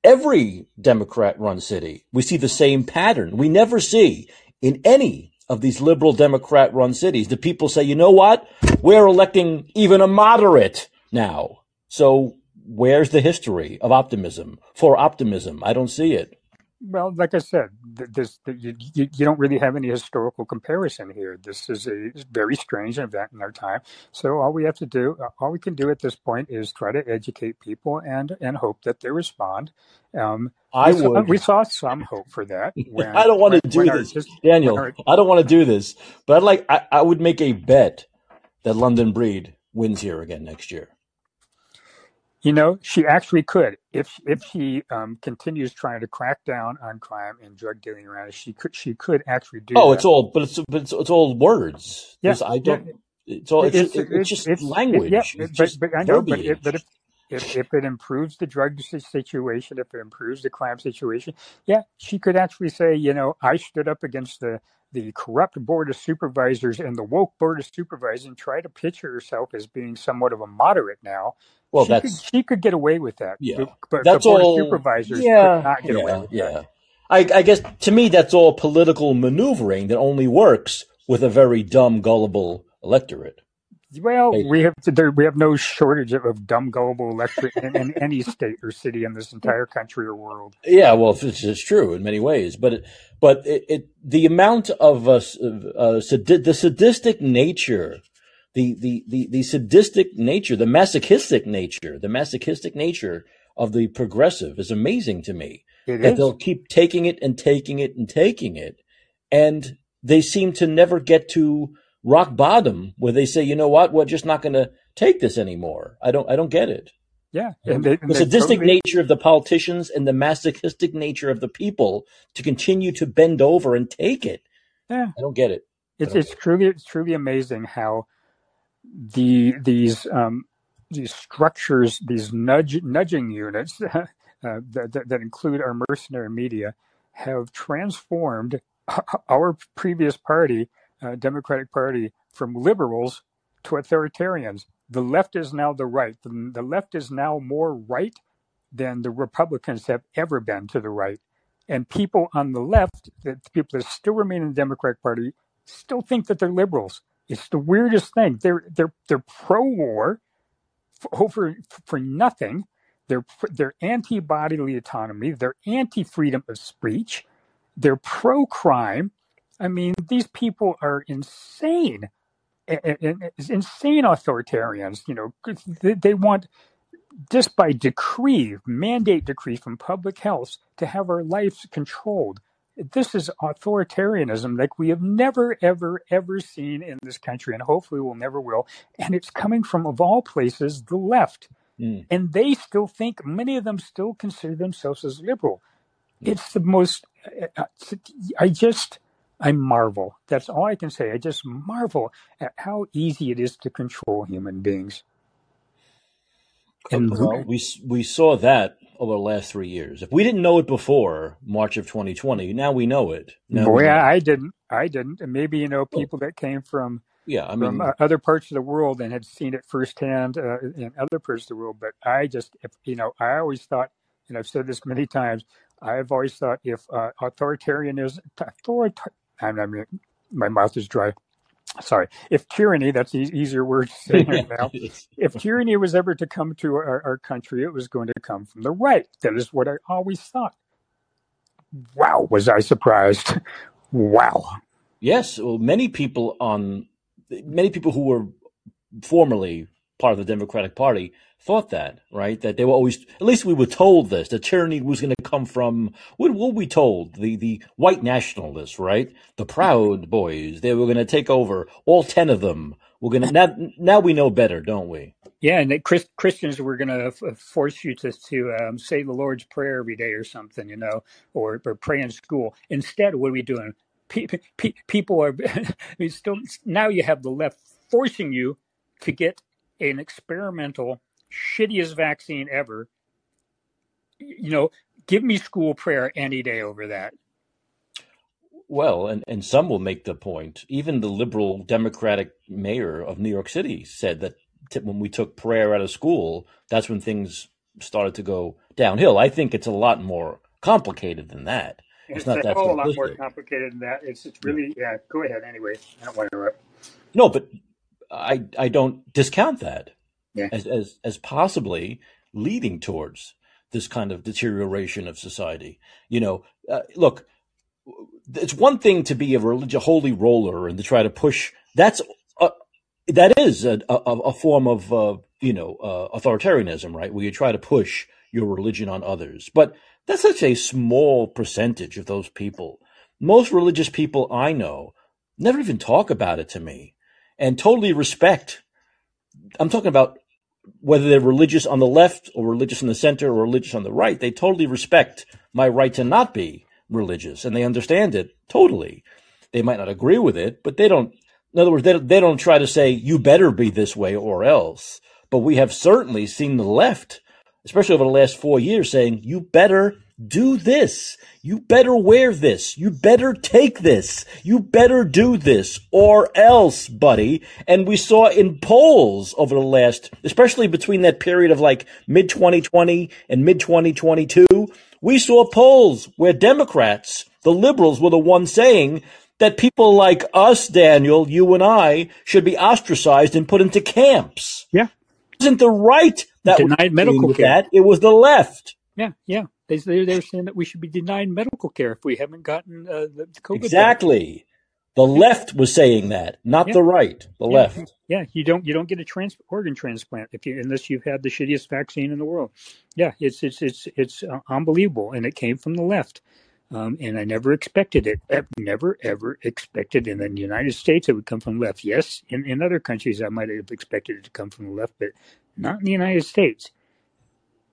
every Democrat-run city, we see the same pattern. We never see in any of these liberal Democrat-run cities the people say, you know what, we're electing even a moderate now. So where's the history of optimism for optimism? I don't see it. Well, like I said, this you, you don't really have any historical comparison here. This is a very strange event in our time. So all we have to do, uh, all we can do at this point, is try to educate people and and hope that they respond. Um, I we saw would. we saw some hope for that when I don't want when to do this, just Daniel. our I don't want to do this, but I'd like. I, I would make a bet that London Breed wins here again next year. You know, she actually could if if she um, continues trying to crack down on crime and drug dealing around. She could she could actually do Oh, that. it's all, but it's but it's, it's all words. Yeah, I don't. It's all. It's It's just, it's it's just language. yeah, It's but but I know, but it, but if if if it improves the drug situation, if it improves the crime situation, yeah, she could actually say, you know, I stood up against the the corrupt board of supervisors and the woke board of supervisors and try to pitch herself as being somewhat of a moderate now. Well, She could that's she could get away with that, yeah. but, but the That's board of all. supervisors could Yeah, not get away yeah, that. yeah. I, I guess to me that's all political maneuvering that only works with a very dumb, gullible electorate. Well, we have there, we have no shortage of, of dumb, gullible electorate in, in any state or city in this entire country or world. Yeah, well, it's, it's true in many ways, but it, but it, it the amount of uh, uh, sadi- the sadistic nature, the, the the the sadistic nature, the masochistic nature, the masochistic nature of the progressive is amazing to me. It That is. they'll keep taking it and taking it and taking it, and they seem to never get to rock bottom where they say, you know what, we're just not going to take this anymore. I don't I don't get it. Yeah, and they and the sadistic totally. nature of the politicians and the masochistic nature of the people to continue to bend over and take it. Yeah, I don't get it. It's it's it. truly it's truly amazing how the these um these structures, these nudge nudging units uh, that, that that include our mercenary media, have transformed our previous party, uh, Democratic Party, from liberals to authoritarians. The left is now the right. The, the left is now more right than the Republicans have ever been to the right. And people on the left, the people that still remain in the Democratic Party, still think that they're liberals. It's the weirdest thing. They're they're they're pro-war for, over for nothing. They're they're anti-bodily autonomy. They're anti-freedom of speech. They're pro-crime. I mean, these people are insane, insane authoritarians. You know, they, want just by decree, mandate decree from public health to have our lives controlled. This is authoritarianism like we have never, ever, ever seen in this country, and hopefully we'll never will. And it's coming from, of all places, the left. Mm. and they still think many of them still consider themselves as liberal. It's the most. I just I marvel. That's all I can say. I just marvel at how easy it is to control human beings. And Well, we we saw that over the last three years. If we didn't know it before March of 2020, now we know it. Now boy, know. I, didn't. I didn't. And maybe you know people that came from yeah, I from mean, uh, other parts of the world and had seen it firsthand uh, in other parts of the world. But I just, if, you know, I always thought, and I've said this many times, I've always thought if uh, authoritarianism, author, I'm, I'm, my mouth is dry. Sorry. If tyranny, that's an easier word to say right now. If tyranny was ever to come to our, our country, it was going to come from the right. That is what I always thought. Wow, was I surprised? Wow. yes, well, many people on many people who were formerly part of the Democratic Party thought that, right? That they were always, at least we were told this, that tyranny was going to come from, what were we told? The, the white nationalists, right? The Proud Boys. They were going to take over, all 10 of them. We're going to, now, now we know better, don't we? Yeah, and that Chris, Christians were going to f- force you to to um, say the Lord's Prayer every day or something, you know, or, or pray in school. Instead, what are we doing? Pe- pe- people are we still now. You have the left forcing you to get an experimental, shittiest vaccine ever. You know, give me school prayer any day over that. Well, and, and some will make the point. Even the liberal Democratic mayor of New York City said that t- when we took prayer out of school, that's when things started to go downhill. I think it's a lot more complicated than that. It's It's not a that whole lot more complicated than that. It's it's really yeah. Go ahead anyway. I don't want to interrupt. No, but I I don't discount that Yeah. as as as possibly leading towards this kind of deterioration of society. You know, uh, look, it's one thing to be a religious holy roller and to try to push. That's a, that is a, a, a form of uh, you know uh, authoritarianism, right? Where you try to push your religion on others, but that's such a small percentage of those people. Most religious people I know never even talk about it to me, and totally respect. I'm talking about whether they're religious on the left or religious in the center or religious on the right. They totally respect my right to not be religious, and they understand it totally. They might not agree with it, but they don't. In other words, they don't, they don't try to say you better be this way or else. But we have certainly seen the left, especially over the last four years, saying you better do this. You better wear this. You better take this. You better do this or else, buddy. And we saw in polls over the last, especially between that period of like mid 2020 and mid 2022, we saw polls where Democrats, the liberals were the ones saying that people like us, Daniel, you and I, should be ostracized and put into camps. Yeah. It wasn't the right that Denied medical care. that. It was the left. Yeah, yeah. They they they're saying that we should be denied medical care if we haven't gotten uh, the COVID. vaccine. Exactly. The left was saying that, not Yeah. the right. The Yeah, left. yeah. You don't you don't get a trans organ transplant if you unless you've had the shittiest vaccine in the world. Yeah, it's it's it's it's uh, unbelievable, and it came from the left. Um, and I never expected it. Ev- Never ever expected in the United States it would come from the left. Yes, in, in other countries I might have expected it to come from the left, but not in the United States.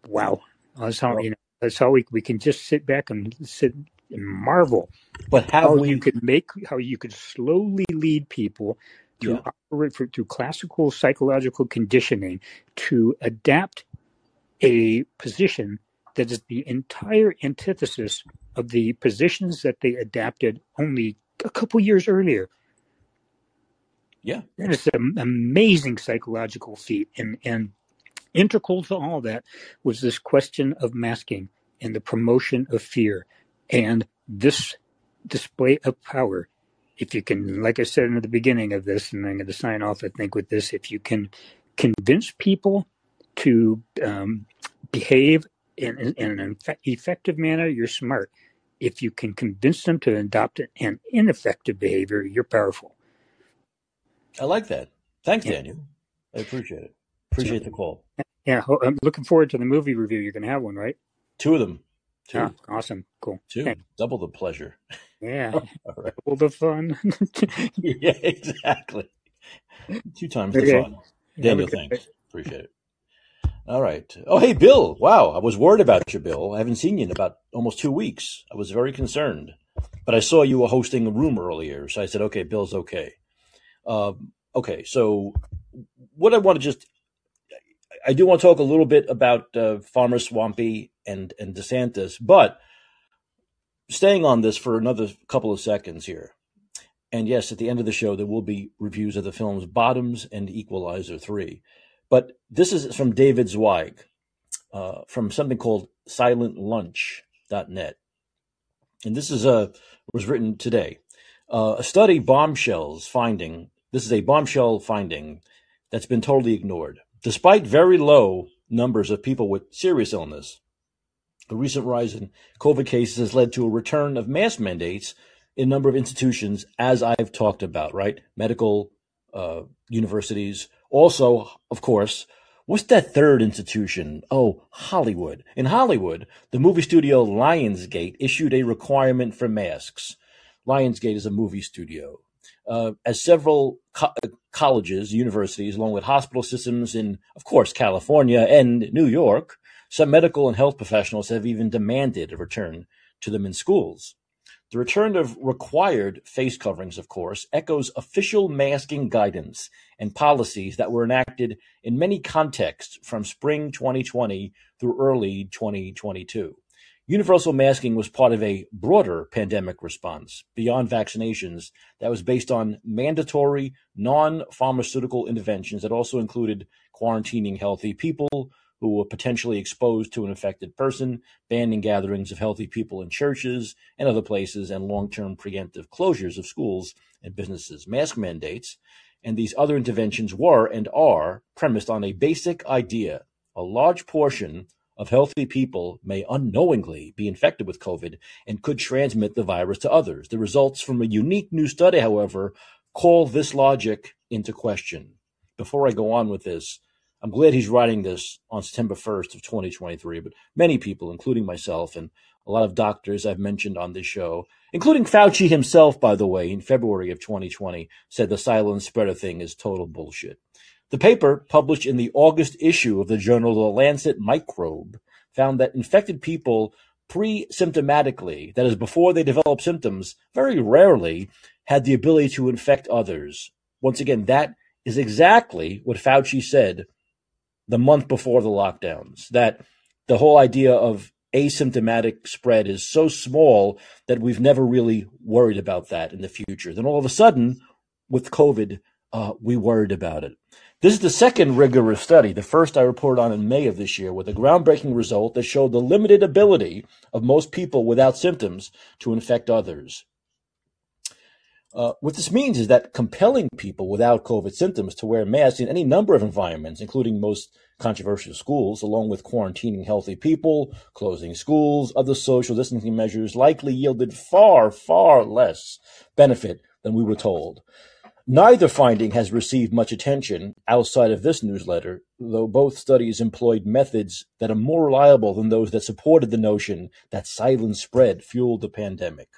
Wow, that's how Well, you know. That's how we we can just sit back and sit and marvel but how you we? could make how you could slowly lead people Yeah. through operate through, through classical psychological conditioning to adapt a position that is the entire antithesis of the positions that they adapted only a couple years earlier. Yeah. That is an amazing psychological feat, and and integral to all that was this question of masking and the promotion of fear and this display of power. If you can, like I said in the beginning of this, and I'm going to sign off, I think, with this, if you can convince people to um, behave in, in, in an effe- effective manner, you're smart. If you can convince them to adopt an ineffective behavior, you're powerful. I like that. Thanks, Yeah. Daniel. I appreciate it. Appreciate the call. Yeah, I'm looking forward to the movie review. You're going to have one, right? Two of them. Yeah, Two. awesome. Cool. Two. Yeah. Double the pleasure. Yeah. All right. All the fun. Yeah, exactly. Two times the fun. Daniel, thanks. Appreciate it. All right. Oh, hey, Bill. Wow, I was worried about you, Bill. I haven't seen you in about almost two weeks. I was very concerned, but I saw you were hosting a room earlier, so I said, okay, Bill's okay. Um, okay, so what I want to just, I do want to talk a little bit about uh, Farmer Swampy and and DeSantis, but staying on this for another couple of seconds here. And yes, at the end of the show, there will be reviews of the films Bottoms and Equalizer 3. But this is from David Zweig uh, from something called silentlunch.net. And this is a, was written today. Uh, a study bombshells finding, this is a bombshell finding that's been totally ignored. Despite very low numbers of people with serious illness, the recent rise in COVID cases has led to a return of mask mandates in a number of institutions, as I've talked about, right? Medical uh, universities. Also, of course, what's that third institution? Oh, Hollywood. In Hollywood, the movie studio Lionsgate issued a requirement for masks. Lionsgate is a movie studio. Uh, as several co- colleges, universities, along with hospital systems in, of course, California and New York, some medical and health professionals have even demanded a return to them in schools. The return of required face coverings, of course, echoes official masking guidance and policies that were enacted in many contexts from spring 2020 through early 2022. Universal masking was part of a broader pandemic response beyond vaccinations that was based on mandatory non pharmaceutical interventions that also included quarantining healthy people who were potentially exposed to an infected person, banning gatherings of healthy people in churches and other places, and long term preemptive closures of schools and businesses. Mask mandates and these other interventions were and are premised on a basic idea. A large portion of healthy people may unknowingly be infected with COVID and could transmit the virus to others. The results from a unique new study, however, call this logic into question. Before I go on with this, I'm glad he's writing this on September 1st of 2023, but many people, including myself and a lot of doctors I've mentioned on this show, including Fauci himself, by the way, in February of 2020, said the silent spreader thing is total bullshit. The paper, published in the August issue of the journal The Lancet Microbe, found that infected people pre-symptomatically, that is, before they develop symptoms, very rarely had the ability to infect others. Once again, that is exactly what Fauci said the month before the lockdowns that the whole idea of asymptomatic spread is so small that we've never really worried about that in the future. Then all of a sudden, with COVID, uh, we worried about it. This is the second rigorous study, the first I reported on in May of this year, with a groundbreaking result that showed the limited ability of most people without symptoms to infect others. Uh, what this means is that compelling people without COVID symptoms to wear masks in any number of environments, including most controversial schools, along with quarantining healthy people, closing schools, other social distancing measures, likely yielded far, far less benefit than we were told. Neither finding has received much attention outside of this newsletter, though both studies employed methods that are more reliable than those that supported the notion that silent spread fueled the pandemic.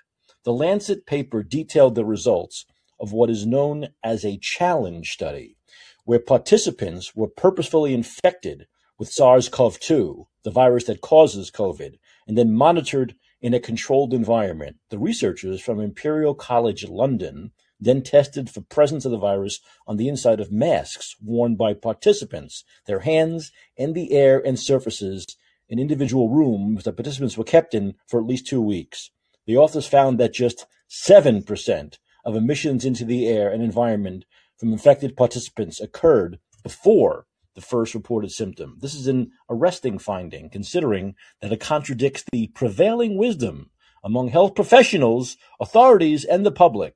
The Lancet paper detailed the results of what is known as a challenge study, where participants were purposefully infected with SARS-CoV-2, the virus that causes COVID, and then monitored in a controlled environment. The researchers from Imperial College London then tested for presence of the virus on the inside of masks worn by participants, their hands, and the air and surfaces in individual rooms that participants were kept in for at least two weeks. The authors found that just seven percent of emissions into the air and environment from infected participants occurred before the first reported symptom. This is an arresting finding, considering that it contradicts the prevailing wisdom among health professionals, authorities, and the public.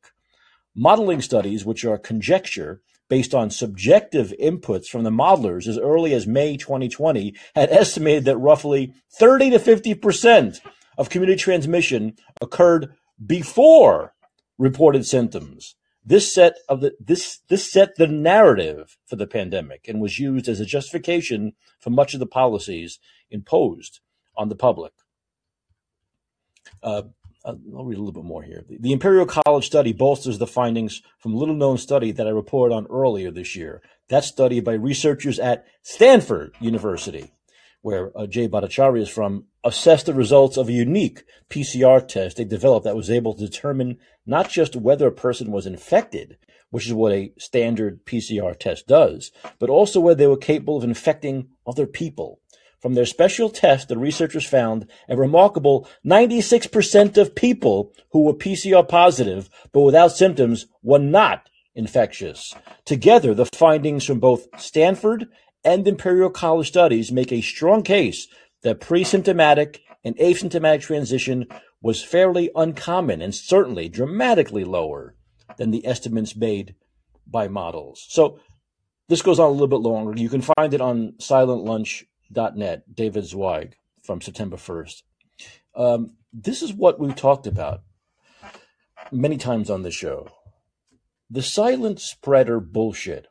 Modeling studies, which are conjecture based on subjective inputs from the modelers as early as May 2020, had estimated that roughly 30 to 50 percent of community transmission occurred before reported symptoms. This set of the this this set the narrative for the pandemic and was used as a justification for much of the policies imposed on the public. Uh, uh I'll read a little bit more here. The, the Imperial College study bolsters the findings from a little known study that I reported on earlier this year. That study by researchers at Stanford University, where uh, Jay Bhattacharya is from, assessed the results of a unique PCR test they developed that was able to determine not just whether a person was infected, which is what a standard PCR test does, but also whether they were capable of infecting other people. From their special test, the researchers found a remarkable 96% of people who were PCR positive but without symptoms were not infectious. Together, the findings from both Stanford and Imperial College studies make a strong case that pre-symptomatic and asymptomatic transition was fairly uncommon and certainly dramatically lower than the estimates made by models. So this goes on a little bit longer. You can find it on silentlunch.net, David Zweig from September 1st. Um, this is what we've talked about many times on the show. The silent spreader bullshit.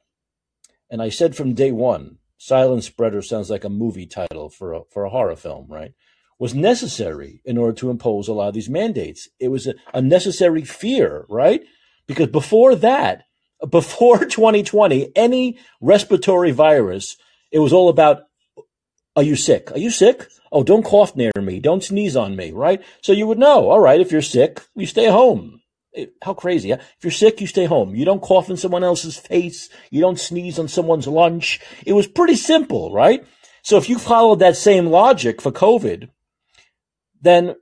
And I said from day one, Silent Spreader sounds like a movie title for a, for a horror film, right? Was necessary in order to impose a lot of these mandates. It was a, a necessary fear, right? Because before that, before 2020, any respiratory virus, it was all about, are you sick? Are you sick? Oh, don't cough near me. Don't sneeze on me, right? So you would know, all right, if you're sick, you stay home. It, how crazy. If you're sick, you stay home. You don't cough in someone else's face. You don't sneeze on someone's lunch. It was pretty simple, right? So if you followed that same logic for COVID, then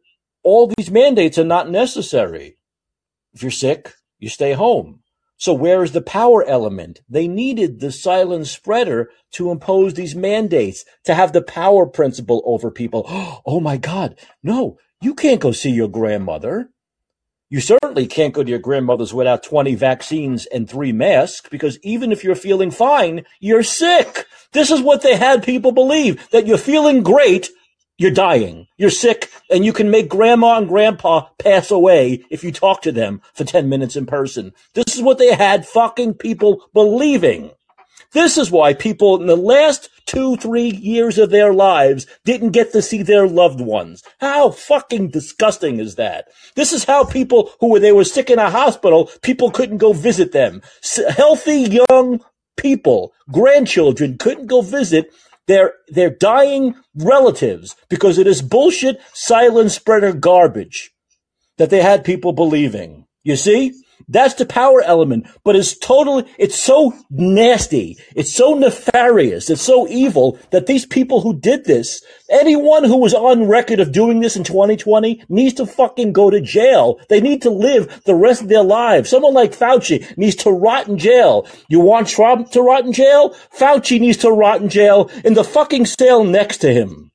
all these mandates are not necessary. If you're sick, you stay home. So where is the power element? They needed the silent spreader to impose these mandates, to have the power principle over people. Oh my God. No, you can't go see your grandmother. You certainly can't go to your grandmother's without 20 vaccines and three masks because even if you're feeling fine, you're sick. This is what they had people believe that you're feeling great, you're dying, you're sick, and you can make grandma and grandpa pass away if you talk to them for 10 minutes in person. This is what they had fucking people believing. This is why people in the last two, three years of their lives didn't get to see their loved ones. How fucking disgusting is that? This is how people who were, they were sick in a hospital, people couldn't go visit them. S- healthy young people, grandchildren couldn't go visit their, their dying relatives because it is bullshit silent spreader garbage that they had people believing. You see? That's the power element, but it's totally, it's so nasty. It's so nefarious. It's so evil that these people who did this, anyone who was on record of doing this in 2020 needs to fucking go to jail. They need to live the rest of their lives. Someone like Fauci needs to rot in jail. You want Trump to rot in jail? Fauci needs to rot in jail in the fucking cell next to him.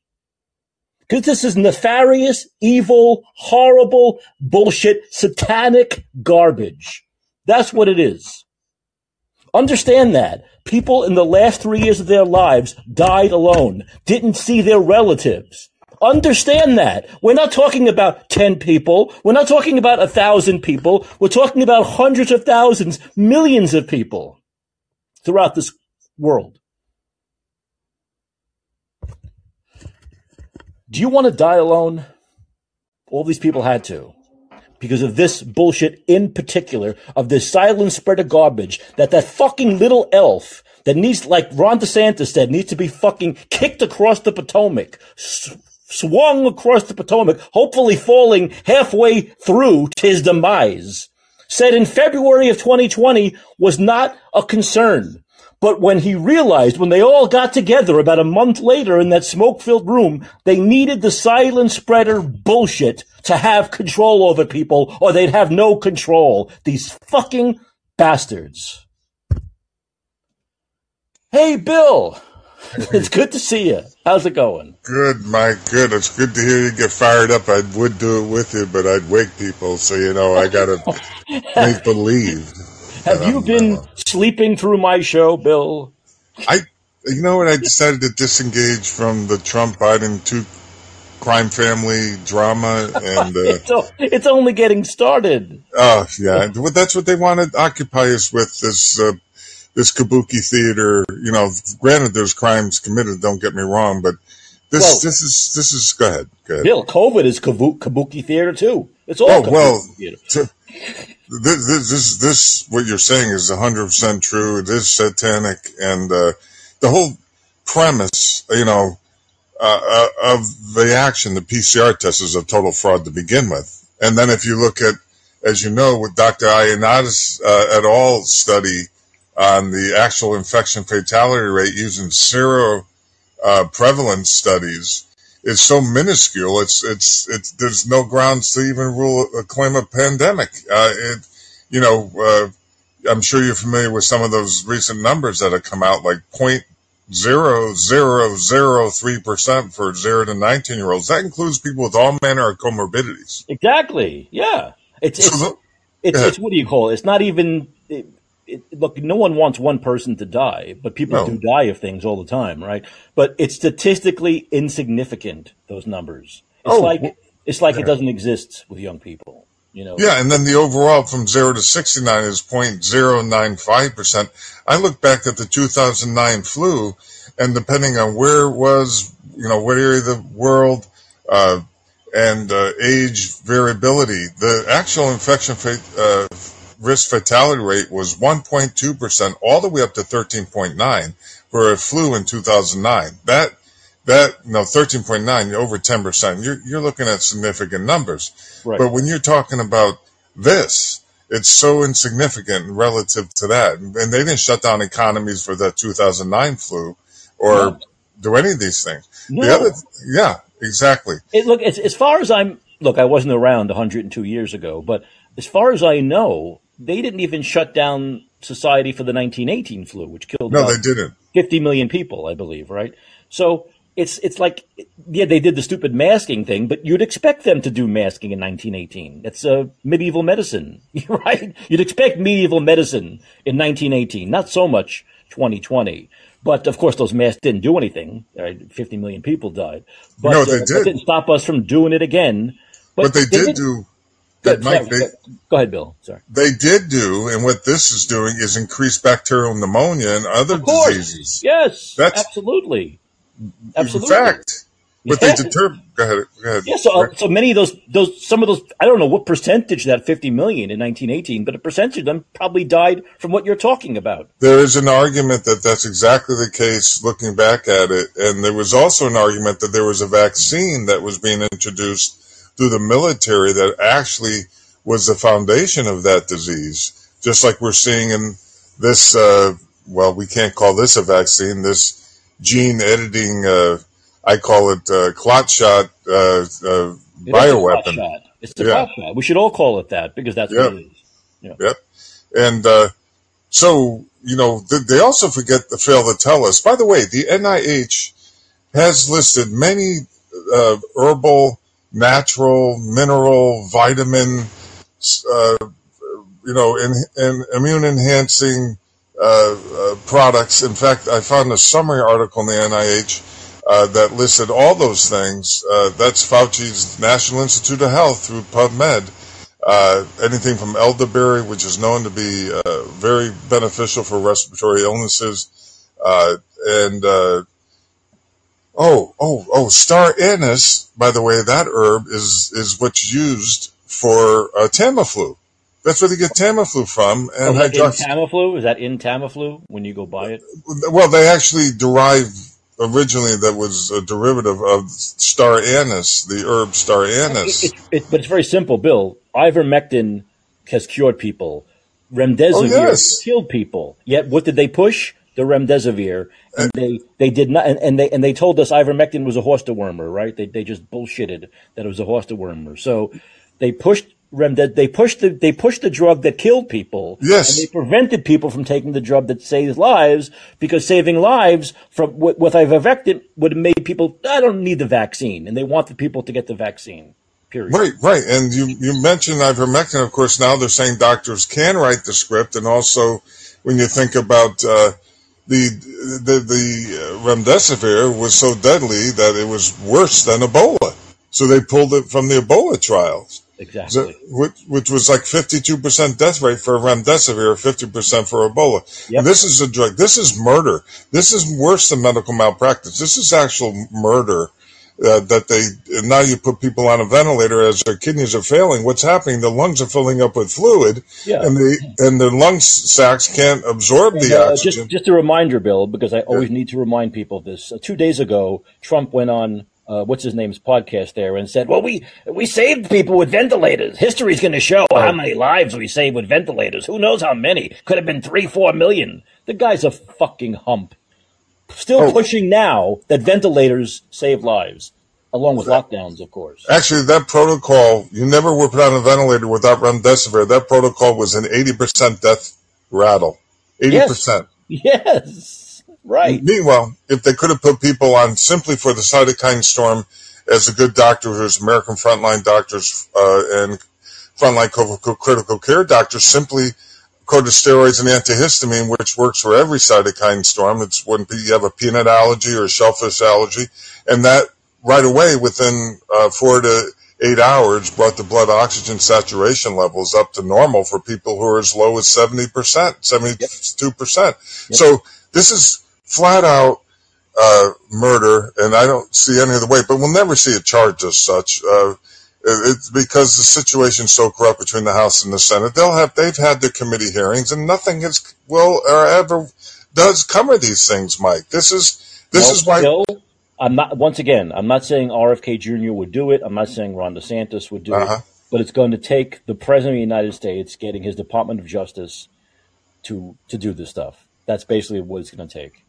Because this is nefarious, evil, horrible, bullshit, satanic garbage. That's what it is. Understand that. People in the last three years of their lives died alone, didn't see their relatives. Understand that. We're not talking about 10 people. We're not talking about a thousand people. We're talking about hundreds of thousands, millions of people throughout this world. Do you want to die alone? All these people had to. Because of this bullshit in particular, of this silent spread of garbage, that that fucking little elf that needs, like Ron DeSantis said, needs to be fucking kicked across the Potomac, s- swung across the Potomac, hopefully falling halfway through his demise, said in February of 2020 was not a concern. But when he realized, when they all got together about a month later in that smoke-filled room, they needed the silent spreader bullshit to have control over people, or they'd have no control. These fucking bastards. Hey, Bill. It's good to see you. How's it going? Good, Mike. Good. It's good to hear you get fired up. I would do it with you, but I'd wake people, so you know I gotta make believe. Have you I'm, been uh, sleeping through my show, Bill? I, you know what? I decided to disengage from the Trump Biden two crime family drama, and uh, It's, o- it's only getting started. oh yeah, well, that's what they want to occupy us with this uh, this kabuki theater. You know, granted, there's crimes committed. Don't get me wrong, but this Well- this is this is go ahead, go ahead. Bill, COVID is kabuki theater too. It's all Oh well, theater. to, this, this, this, what you're saying is 100% true. It is satanic. And uh, the whole premise, you know, uh, uh, of the action, the PCR test is a total fraud to begin with. And then if you look at, as you know, with Dr. Ioannidis uh, et al. study on the actual infection fatality rate using sero uh, prevalence studies, is so minuscule. It's it's it's there's no grounds to even rule a claim of pandemic. Uh, it, you know, uh, I'm sure you're familiar with some of those recent numbers that have come out, like point zero zero zero three percent for zero to 19 year olds. That includes people with all manner of comorbidities. Exactly. Yeah. It's it's, So the- it's, it's what do you call it? It's not even. It, it, look, no one wants one person to die, but people No. do die of things all the time, right? But it's statistically insignificant. Those numbers. It's Oh, like it's like it doesn't exist with young people. You know. Yeah, and then the overall from zero to 69 is 0.095%. I look back at the 2009 flu, and depending on where it was, you know, what area of the world, uh, and uh, age variability, the actual infection rate. uh, risk fatality rate was 1.2% all the way up to 13.9 for a flu in 2009. That that no 13.9 over 10%. You're you're looking at significant numbers. Right. But when you're talking about this, it's so insignificant relative to that. And they didn't shut down economies for the 2009 flu or No. do any of these things. No. The other, yeah, exactly. It, look, as, as far as I'm look, I wasn't around 102 years ago, but as far as I know, they didn't even shut down society for the 1918 flu, which killed No, they didn't. 50 million people, I believe, right? So it's it's like yeah, they did the stupid masking thing, but you'd expect them to do masking in 1918. It's uh, medieval medicine, right? You'd expect medieval medicine in 1918, not so much 2020. But of course, those masks didn't do anything. Right? 50 million people died. But No, they uh, did. didn't stop us from doing it again. But they did do, Mike, sorry, they, go ahead, Bill. Sorry. they did do, and what this is doing is increase bacterial pneumonia and other diseases. Yes. That's- absolutely. Absolutely. In fact, but Yeah. they determined, go ahead, go ahead. Yeah, so, uh, so many of those, those, some of those, I don't know what percentage of that 50 million in 1918, but a percentage of them probably died from what you're talking about. There is an argument that that's exactly the case looking back at it. And there was also an argument that there was a vaccine that was being introduced through the military that actually was the foundation of that disease. Just like we're seeing in this, uh, well, we can't call this a vaccine, this gene editing, uh, I call it uh, clot shot uh, uh, It a bioweapon. shot. It's the Yeah. clot shot. We should all call it that because that's what Yeah. it is. Yep. And uh, so, you know, th- they also forget to fail to tell us. By the way, the NIH has listed many uh, herbal, natural, mineral, vitamin, uh, you know, in, and immune enhancing uh, uh, products. In fact, I found a summary article in the NIH uh, that listed all those things. Uh, that's Fauci's National Institute of Health through PubMed. Uh, anything from elderberry, which is known to be uh, very beneficial for respiratory illnesses, uh, and uh, oh, oh, oh, star anise. By the way, that herb is is what's used for uh, Tamiflu. That's where they get Tamiflu from, Oh, and is that in. Tamiflu? Is that in Tamiflu when you go buy it? Well, they actually derive originally that was a derivative of star anise, the herb star anise. It, it, but it's very simple, Bill. Ivermectin has cured people. Remdesivir Oh, yes. killed people. Yet what did they push? The remdesivir, and they they did not, and, and they and they told us ivermectin was a horse dewormer, right? They they just bullshitted that it was a horse dewormer. So they pushed remdes, they pushed the they pushed the drug that killed people. Yes. and they prevented people from taking the drug that saves lives because saving lives from with, with ivermectin would have made people. I don't need the vaccine, and they want the people to get the vaccine. Period. Right, right. And you, you mentioned ivermectin. Of course, now they're saying doctors can write the script. And also, when you think about uh, the the, the uh, remdesivir was so deadly that it was worse than Ebola. So they pulled it from the Ebola trials, Exactly. so, which, which was like 52% death rate for remdesivir, 50% for Ebola. Yep. And this is a drug. This is murder. This is worse than medical malpractice. This is actual murder uh, that they now you put people on a ventilator as their kidneys are failing. What's happening? The lungs are filling up with fluid, Yeah. and the and the lung sacs can't absorb the Uh, oxygen. just, just a reminder, Bill, because I always need to remind people of this. Uh, two days ago, Trump went on uh, what's his name's podcast there and said, "Well, we we saved people with ventilators. History's going to show how many lives we saved with ventilators. Who knows how many? Could have been three, four million. The guy's a fucking hump. Still Oh. pushing now that ventilators save lives, along with lockdowns, of course. Actually, that protocol, you never were put on a ventilator without remdesivir. That protocol was an 80% death rattle. 80%. Yes, right. Meanwhile, if they could have put people on simply for the cytokine storm, as a good doctor who's American frontline doctors uh, and frontline critical care doctors, simply corticosteroids and antihistamine, which works for every cytokine storm. It's when you have a peanut allergy or a shellfish allergy, and that right away within uh, four to eight hours brought the blood oxygen saturation levels up to normal for people who are as low as 70%, 72%. So this is flat out uh, murder, and I don't see any other way, but we'll never see it charged as such. Uh, it's because the situation's so corrupt between the House and the Senate. They'll have they've had their committee hearings, and nothing has will or ever does come of these things, Mike. This is this Well, is why. Bill, I'm not. Once again, I'm not saying RFK Jr. would do it. I'm not saying Ron DeSantis would do Uh-huh. it. But it's going to take the president of the United States getting his Department of Justice to to do this stuff. That's basically what it's going to take.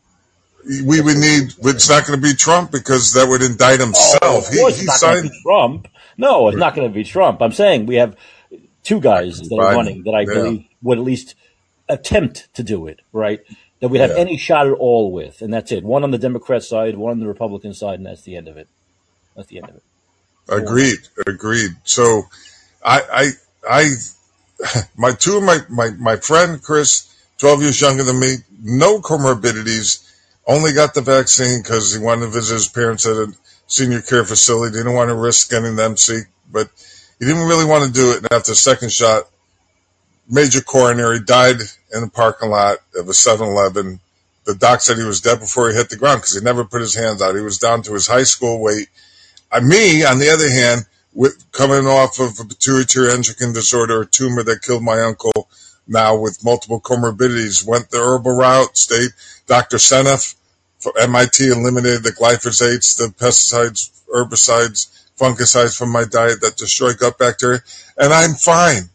we would need. It's not going to be Trump because that would indict himself. Oh, of he he signed. Trump. No, it's not going to be Trump. I'm saying we have two guys that are Biden, running that I yeah. believe would at least attempt to do it. Right? That we have Yeah. any shot at all with, and that's it. One on the Democrat side, one on the Republican side, and that's the end of it. That's the end of it. Agreed. Agreed. So, I, I, I, my two of my, my, my friend Chris, 12 years younger than me, no comorbidities, only got the vaccine because he wanted to visit his parents at a senior care facility. Didn't want to risk getting them sick, but he didn't really want to do it. And after second shot, major coronary, died in the parking lot of a 7-Eleven. The doc said he was dead before he hit the ground because he never put his hands out. He was down to his high school weight. I, me, on the other hand, with coming off of a pituitary endocrine disorder, a tumor that killed my uncle, now with multiple comorbidities, went the herbal route. Stayed. Dr. Seneff MIT eliminated the glyphosates, the pesticides, herbicides, fungicides from my diet that destroy gut bacteria, and I'm fine.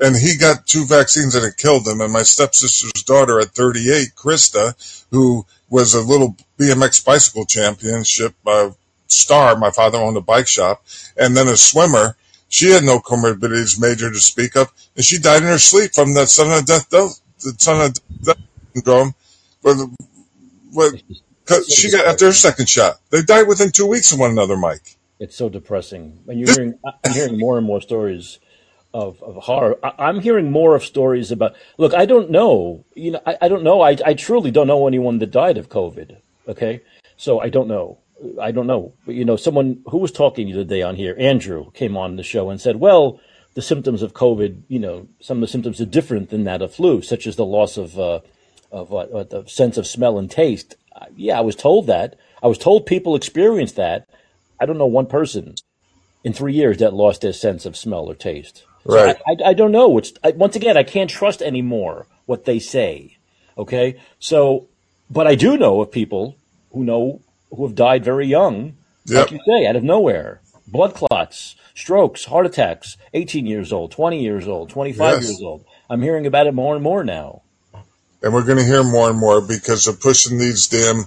And he got two vaccines and it killed him. And my stepsister's daughter at 38, Krista, who was a little BMX bicycle championship uh, star. My father owned a bike shop, and then a swimmer. She had no comorbidities major to speak of, and she died in her sleep from that sudden death, the sudden death syndrome. But what? 'Cause She got after her second shot. They died within two weeks of one another, Mike. It's so depressing, and you're hearing. I'm hearing more and more stories of, of horror. I, I'm hearing more of stories about. Look, I don't know. You know, I, I don't know. I, I truly don't know anyone that died of COVID. Okay, so I don't know. I don't know. But, you know, someone who was talking the other day on here, Andrew, came on the show and said, "Well, the symptoms of COVID. You know, some of the symptoms are different than that of flu, such as the loss of uh, of uh, uh, the sense of smell and taste." Yeah, I was told that. I was told people experience that. I don't know one person in three years that lost their sense of smell or taste. So Right. I, I, I don't know. It's I, once again, I can't trust anymore what they say. Okay, so but I do know of people who know who have died very young, Yep. like you say, out of nowhere, blood clots, strokes, heart attacks. Eighteen years old, twenty years old, twenty-five Yes. years old. I'm hearing about it more and more now. And we're going to hear more and more because they're pushing these damn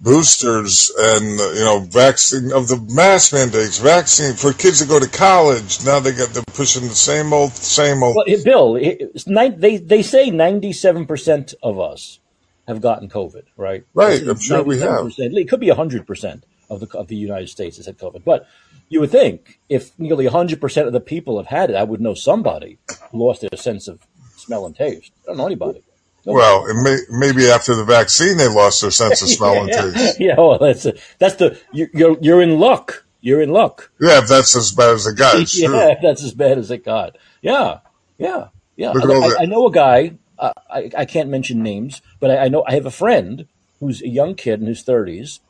boosters and you know vaccine of the mask mandates, vaccine for kids to go to college. Now they got they're pushing the same old, same old. Well, Bill, it- it's nine, they they say ninety-seven percent of us have gotten COVID, right? Right, I'm sure we have. It could be hundred percent of the of the United States has had COVID, but you would think if nearly hundred percent of the people have had it, I would know somebody who lost their sense of smell and taste. I don't know anybody. Well, it may, maybe after the vaccine they lost their sense of smell and taste. yeah, well, that's that's the you're you're, in luck. You're in luck. Yeah, if that's as bad as it got, it's true. yeah, that's as bad as it got. Yeah, yeah, yeah. Look at all I. I, know a guy. Uh, I, I can't mention names, but I, I know I have a friend who's a young kid in his thirties,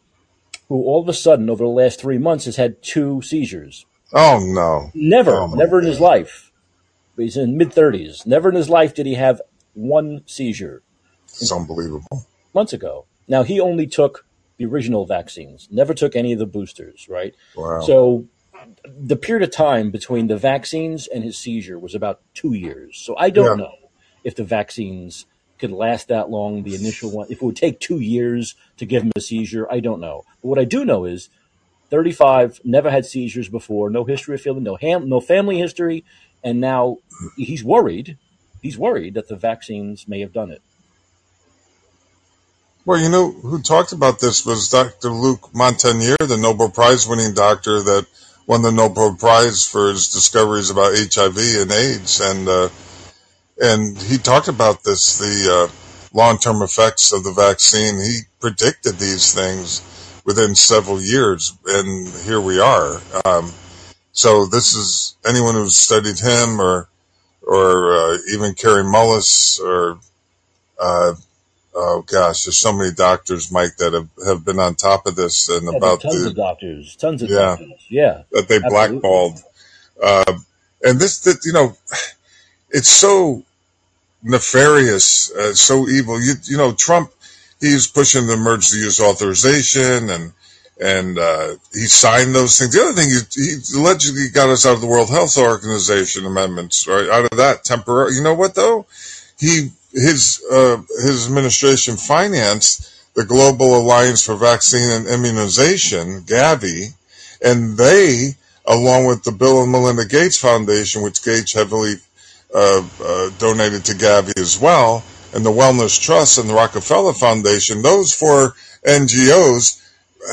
who all of a sudden over the last three months has had two seizures. Oh no! Never, Oh, never in his life. He's in mid thirties. Never in his life did he have one seizure It's unbelievable. months ago. Now he only took the original vaccines, never took any of the boosters, right? Wow. So the period of time between the vaccines and his seizure was about two years. So I don't Yeah. know if the vaccines could last that long. The initial one, if it would take two years to give him a seizure, I don't know. But what I do know is 35, never had seizures before, no history of feeling, no ham, no family history, and now he's worried. He's worried that the vaccines may have done it. Well, you know who talked about this was Dr. Luc Montagnier, the Nobel Prize winning doctor that won the Nobel Prize for his discoveries about HIV and AIDS, and uh, and he talked about this the uh, long term effects of the vaccine. He predicted these things within several years, and here we are. Um, so this is anyone who's studied him, or or uh, even Kary Mullis, or uh, oh gosh, there's so many doctors, Mike, that have, have been on top of this and Yeah, about tons the of doctors, tons of Yeah. doctors. Yeah. that they Absolutely. blackballed. Uh, and this, that you know, it's so nefarious, uh, so evil. You, you know, Trump, he's pushing the emergency use authorization and, and, uh, he signed those things. The other thing, he, he allegedly got us out of the World Health Organization amendments, right? Out of that temporary. You know what though? He, his, uh, his administration financed the Global Alliance for Vaccine and Immunization, Gavi, and they, along with the Bill and Melinda Gates Foundation, which Gates heavily uh, uh, donated to Gavi as well, and the Wellness Trust and the Rockefeller Foundation, those four NGOs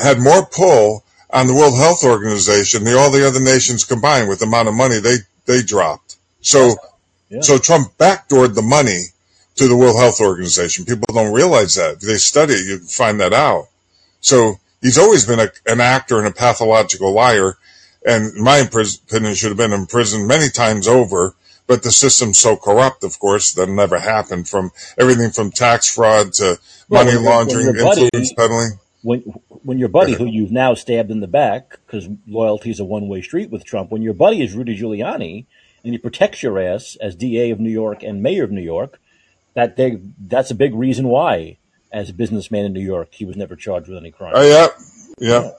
had more pull on the World Health Organization than all the other nations combined with the amount of money they, they dropped. So, Yeah. so Trump backdoored the money to the World Health Organization. People don't realize that. If they study it, you find that out. So he's always been a, an actor and a pathological liar. And in my opinion, should have been in prison many times over. But the system's so corrupt, of course, that never happened from everything from tax fraud to Well, money laundering, influence peddling. When when your buddy, who uh-huh. you've now stabbed in the back because loyalty is a one way street with Trump, when your buddy is Rudy Giuliani and he protects your ass as DA of New York and Mayor of New York, that they that's a big reason why, as a businessman in New York, he was never charged with any crime. Oh, yeah. Yeah.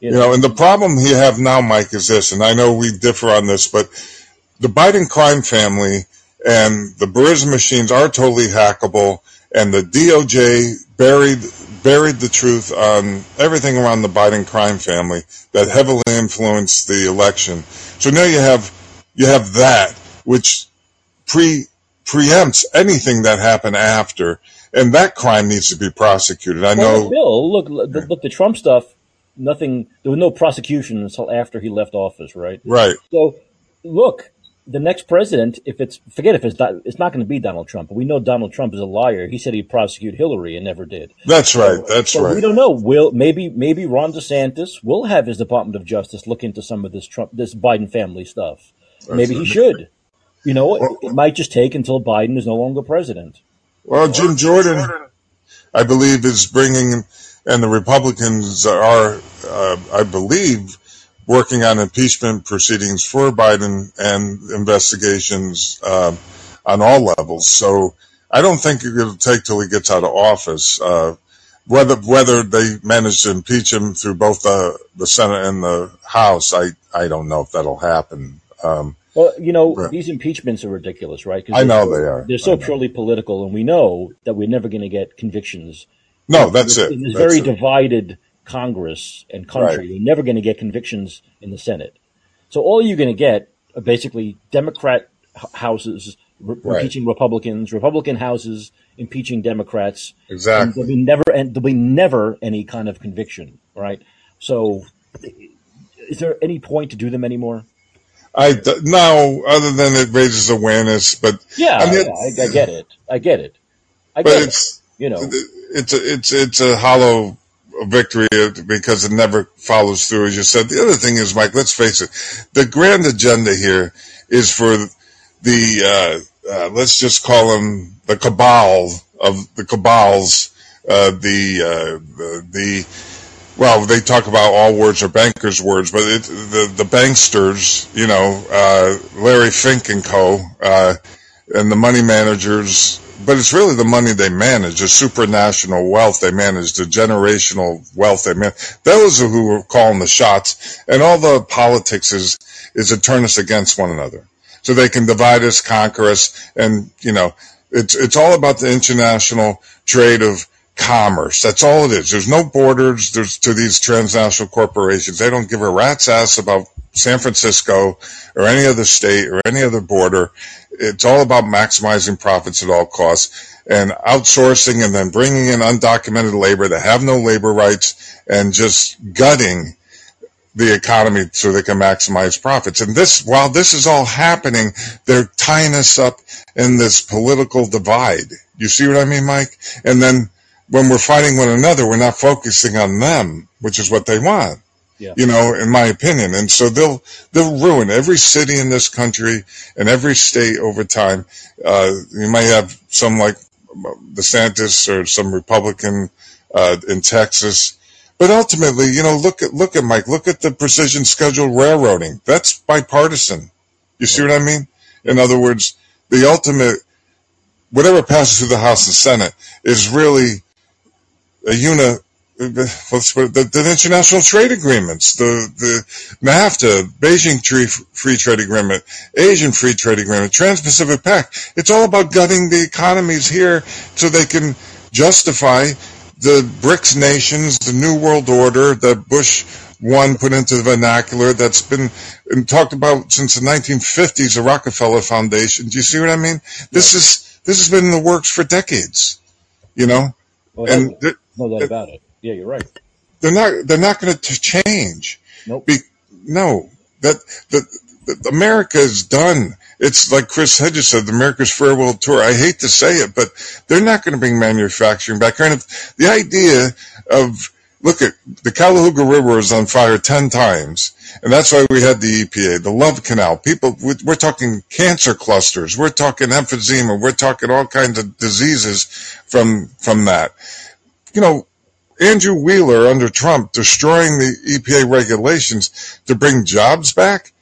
You You know, know, and the problem you have now, Mike, is this, and I know we differ on this, but the Biden crime family and the Burisma machines are totally hackable, and the DOJ buried buried the truth on everything around the Biden crime family that heavily influenced the election. So now you have you have that, which pre preempts anything that happened after, and that crime needs to be prosecuted. I well, know, Bill, look, look, look, the Trump stuff. Nothing. There was no prosecution until after he left office, right? right? So, look, the next president, if it's forget if it's not, it's not going to be Donald Trump. We know Donald Trump is a liar. He said he'd prosecute Hillary and never did. That's right. That's So we don't know. Will maybe maybe Ron DeSantis will have his Department of Justice look into some of this Trump this Biden family stuff. Maybe he should. You know, it, it might just take until Biden is no longer president. Well, Jim Jordan, I believe, is bringing, and the Republicans are, uh, I believe, working on impeachment proceedings for Biden and investigations uh, on all levels. So I don't think it'll take till he gets out of office. Uh, whether whether they manage to impeach him through both the the Senate and the House, I I don't know if that'll happen. Um, Well, you know, Right. these impeachments are ridiculous, right? 'Cause I know they are. They're so purely political, and we know that we're never going to get convictions no, that's it. In this That's very it. divided Congress and country, Right. you're never going to get convictions in the Senate. So all you're going to get are basically Democrat houses re- Right. impeaching Republicans, Republican houses impeaching Democrats. And Exactly. there'll be never and there'll be never any kind of conviction, right? So, is there any point to do them anymore? I d- no, other than it raises awareness, but Yeah, I mean, yeah, I, I get it. I get it. I but get it. it's You know, it's a, it's it's a hollow victory because it never follows through, as you said. The other thing is, Mike, let's face it, the grand agenda here is for the uh, uh, let's just call them the cabal of the cabals, uh, the, uh, the well, they talk about all words are bankers' words, but it, the the banksters, you know, uh, Larry Fink and Co. Uh, and the money managers, but it's really the money they manage, the supranational wealth they manage, the generational wealth they manage. Those are who are calling the shots, and all the politics is is to turn us against one another, so they can divide us, conquer us, and you know, it's it's all about the international trade of commerce. That's all it is. There's no borders. There's to these transnational corporations. They don't give a rat's ass about San Francisco or any other state or any other border. It's all about maximizing profits at all costs and outsourcing and then bringing in undocumented labor that have no labor rights and just gutting the economy so they can maximize profits. And this, while this is all happening, they're tying us up in this political divide. You see what I mean, Mike? And then when we're fighting one another, we're not focusing on them, which is what they want. Yeah. You know, in my opinion. And so they'll, they'll ruin every city in this country and every state over time. Uh, you might have some like DeSantis or some Republican, uh, in Texas. But ultimately, you know, look at, look at Mike, look at the precision scheduled railroading. That's bipartisan. You see what I mean? In other words, the ultimate, whatever passes through the House and Senate is really a the, the, the, international trade agreements, the, the NAFTA, Beijing tree, Free Trade Agreement, Asian Free Trade Agreement, Trans-Pacific Pact. It's all about gutting the economies here so they can justify the BRICS nations, the New World Order that Bush one put into the vernacular that's been um, talked about since the 1950s, the Rockefeller Foundation. Do you see what I mean? This is this has been in the works for decades, you know. Well, and no doubt about it. Yeah, you're right. They're not. They're not going to change. Nope. Be, no, that that, America is done. It's like Chris Hedges said, the America's farewell tour. I hate to say it, but they're not going to bring manufacturing back. And if the idea of look at the Cuyahoga River is on fire ten times, and that's why we had the EPA, the Love Canal. People, we're talking cancer clusters, we're talking emphysema, we're talking all kinds of diseases from from that. You know, Andrew Wheeler under Trump destroying the EPA regulations to bring jobs back.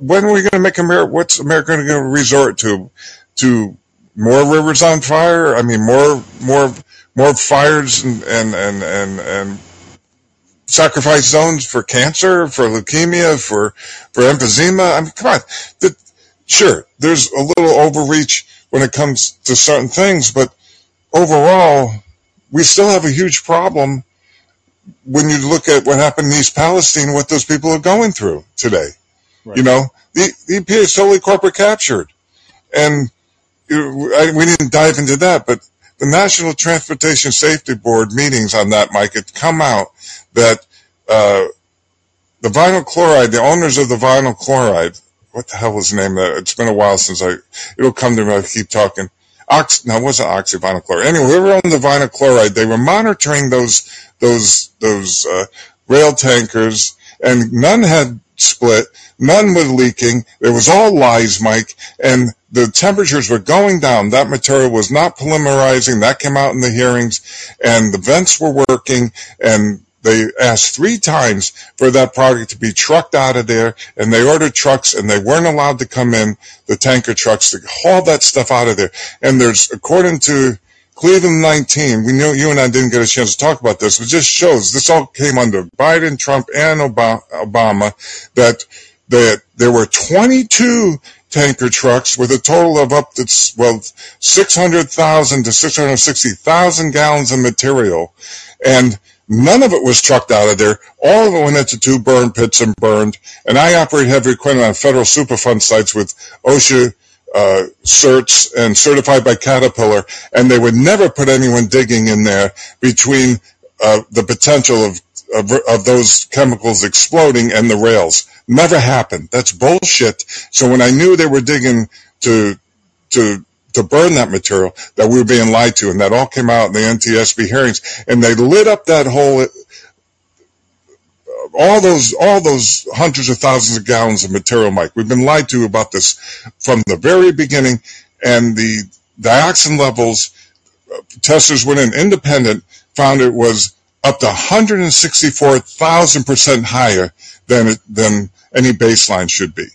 When are we going to make America? What's America going to resort to? To more rivers on fire? I mean, more, more, more fires and and and and, and sacrifice zones for cancer, for leukemia, for for emphysema. I mean, come on. The, sure, there's a little overreach when it comes to certain things, but overall, we still have a huge problem when you look at what happened in East Palestine, what those people are going through today. Right. You know, the, the EPA is totally corporate captured. And I, we didn't dive into that, but the National Transportation Safety Board meetings on that, Mike, it come out that uh, the vinyl chloride, the owners of the vinyl chloride, what the hell was the name of that? It's been a while since I, it'll come to me, I keep talking ox, no, it wasn't oxyvinyl chloride. Anyway, we were on the vinyl chloride. They were monitoring those, those, those, uh, rail tankers and none had split. None were leaking. It was all lies, Mike. And the temperatures were going down. That material was not polymerizing. That came out in the hearings and the vents were working and they asked three times for that product to be trucked out of there, and they ordered trucks, and they weren't allowed to come in, the tanker trucks, to haul that stuff out of there. And there's, according to Cleveland 19, we know you and I didn't get a chance to talk about this, but just shows this all came under Biden, Trump, and Obama, that that there were 22 tanker trucks with a total of up to, well, 600,000 to 660,000 gallons of material. And None of it was trucked out of there. All of it went into two burn pits and burned. And I operate heavy equipment on federal Superfund sites with OSHA uh, certs and certified by Caterpillar, and they would never put anyone digging in there between uh, the potential of, of, of those chemicals exploding and the rails. Never happened. That's bullshit. So when I knew they were digging to to to burn that material that we were being lied to. And that all came out in the NTSB hearings. And they lit up that whole, uh, all those, all those hundreds of thousands of gallons of material, Mike. We've been lied to about this from the very beginning. And the dioxin levels, uh, testers went in independent, found it was up to 164,000% higher than it, than any baseline should be.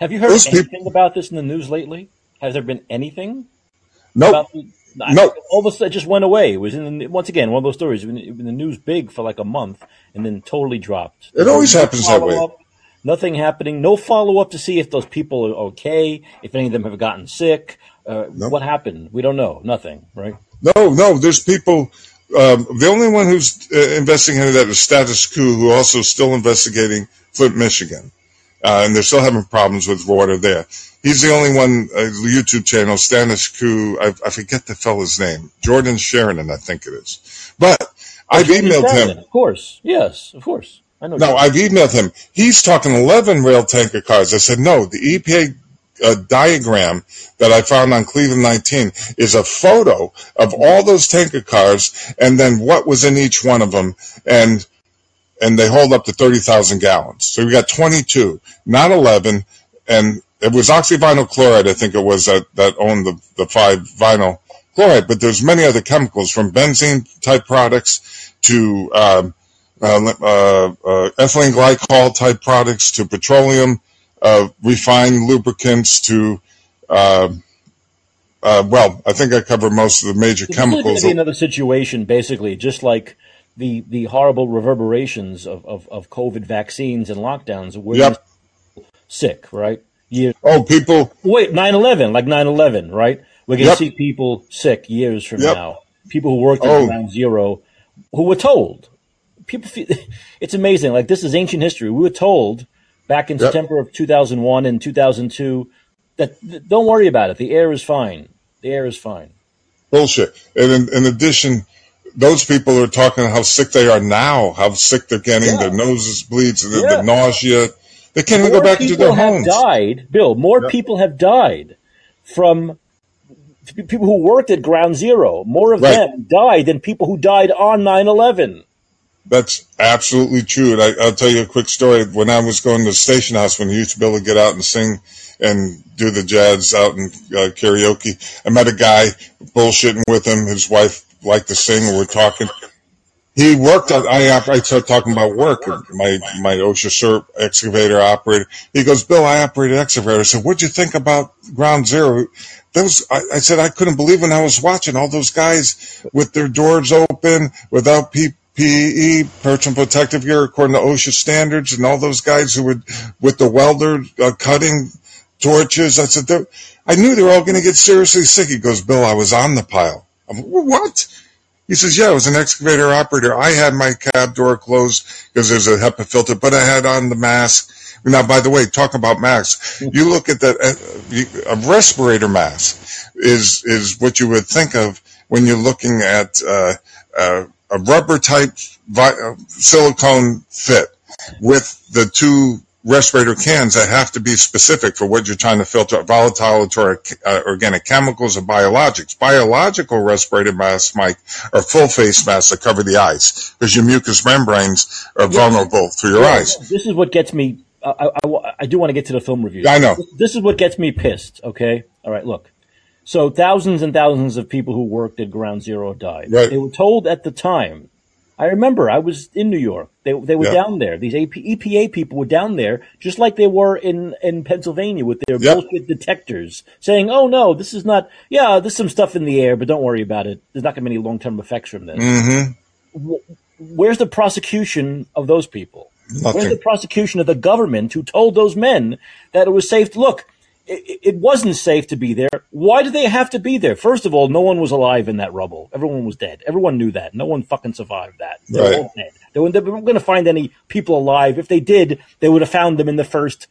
Have you heard Those anything people- about this in the news lately? Has there been anything Nope. the? Nope. All of a sudden, it just went away. It was in the, once again one of those stories. It was in the news big for like a month and then totally dropped. It always No happens that way. Nothing happening. No follow up to see if those people are okay. If any of them have gotten sick. Uh, Nope. What happened? We don't know. Nothing. Right. No, no, there's people. Um, the only one who's uh, investigating that is Status Coup, who also still investigating Flint, Michigan, uh, and they're still having problems with water there. He's the only one. Uh, YouTube channel, Status Coup. I, I forget the fellow's name. Jordan Chariton, I think it is. But I've Jordan emailed Chariton, him. Of course. Yes. Of course. I know. No, Jordan. I've emailed him. He's talking 11 rail tanker cars. I said, no, the EPA uh, diagram that I found on Cleveland 19 is a photo of all those tanker cars and then what was in each one of them. And, and they hold up to 30,000 gallons. So we got 22, not 11. And it was oxyvinyl chloride, I think it was that, that owned the, the five vinyl chloride, but there's many other chemicals from benzene type products to, um, uh, uh, uh, ethylene glycol type products to petroleum uh, refined lubricants to uh, uh, well, I think I covered most of the major This is going chemicals. to be another situation, basically, just like the the horrible reverberations of, of, of COVID vaccines and lockdowns. Where Yep. sick, right? Years. Oh, people, Wait, 9-11, like 9-11, right? We're going to Yep. see people sick years from Yep. now. People who worked at Oh. Ground Zero, who were told. People, feel, it's amazing. Like this is ancient history. We were told back in. September of two thousand one and two thousand two that that don't worry about it. The air is fine. The air is fine. bullshit. And in, in addition, those people are talking how sick they are now, how sick they're getting, Yeah. their noses bleeds, the, Yeah. the nausea. They can't even go back into people their have homes. died, Bill. More Yep. people have died from people who worked at Ground Zero. More of Right. them died than people who died on 9-11. That's absolutely true. And I, I'll tell you a quick story. When I was going to the station house, when you used to be able to get out and sing and do the jazz out in uh, karaoke, I met a guy bullshitting with him. His wife liked to sing. we're talking. He worked at, I, I started talking about work. My, my OSHA CERT excavator operator. He goes, Bill, I operated excavator. I said, what'd you think about ground zero? Those, I, I said, I couldn't believe when I was watching all those guys with their doors open without PPE, personal protective gear, according to OSHA standards, and all those guys who would, with the welder uh, cutting torches. I said, I knew they were all going to get seriously sick. He goes, Bill, I was on the pile. I'm, what? He says, yeah, I was an excavator operator. I had my cab door closed because there's a HEPA filter, but I had on the mask. Now, by the way, talk about masks. You look at that, uh, a respirator mask is, is what you would think of when you're looking at, uh, uh, a rubber type vi- uh, silicone fit with the two respirator cans that have to be specific for what you're trying to filter out volatile or uh, organic chemicals or biologics. Biological respirator masks, Mike, are full face masks that cover the eyes because your mucous membranes are vulnerable through your eyes. This is what gets me. I, I- I I do want to get to the film review. I know. This is what gets me pissed. Okay. All right. Look. So thousands and thousands of people who worked at Ground Zero died. Right. They were told at the time. I remember I was in New York. They they were Yeah. down there. These AP, EPA people were down there, just like they were in in Pennsylvania with their Yep. bullshit detectors, saying, "Oh no, this is not. Yeah, there's some stuff in the air, but don't worry about it. There's not going to be any long term effects from this." Mm-hmm. Where's the prosecution of those people? Where's the prosecution of the government who told those men that it was safe to look? It, it wasn't safe to be there. Why did they have to be there? First of all, no one was alive in that rubble. Everyone was dead. Everyone knew that. No one fucking survived that. They were Right. all dead. They weren't, they weren't going to find any people alive. If they did, they would have found them in the first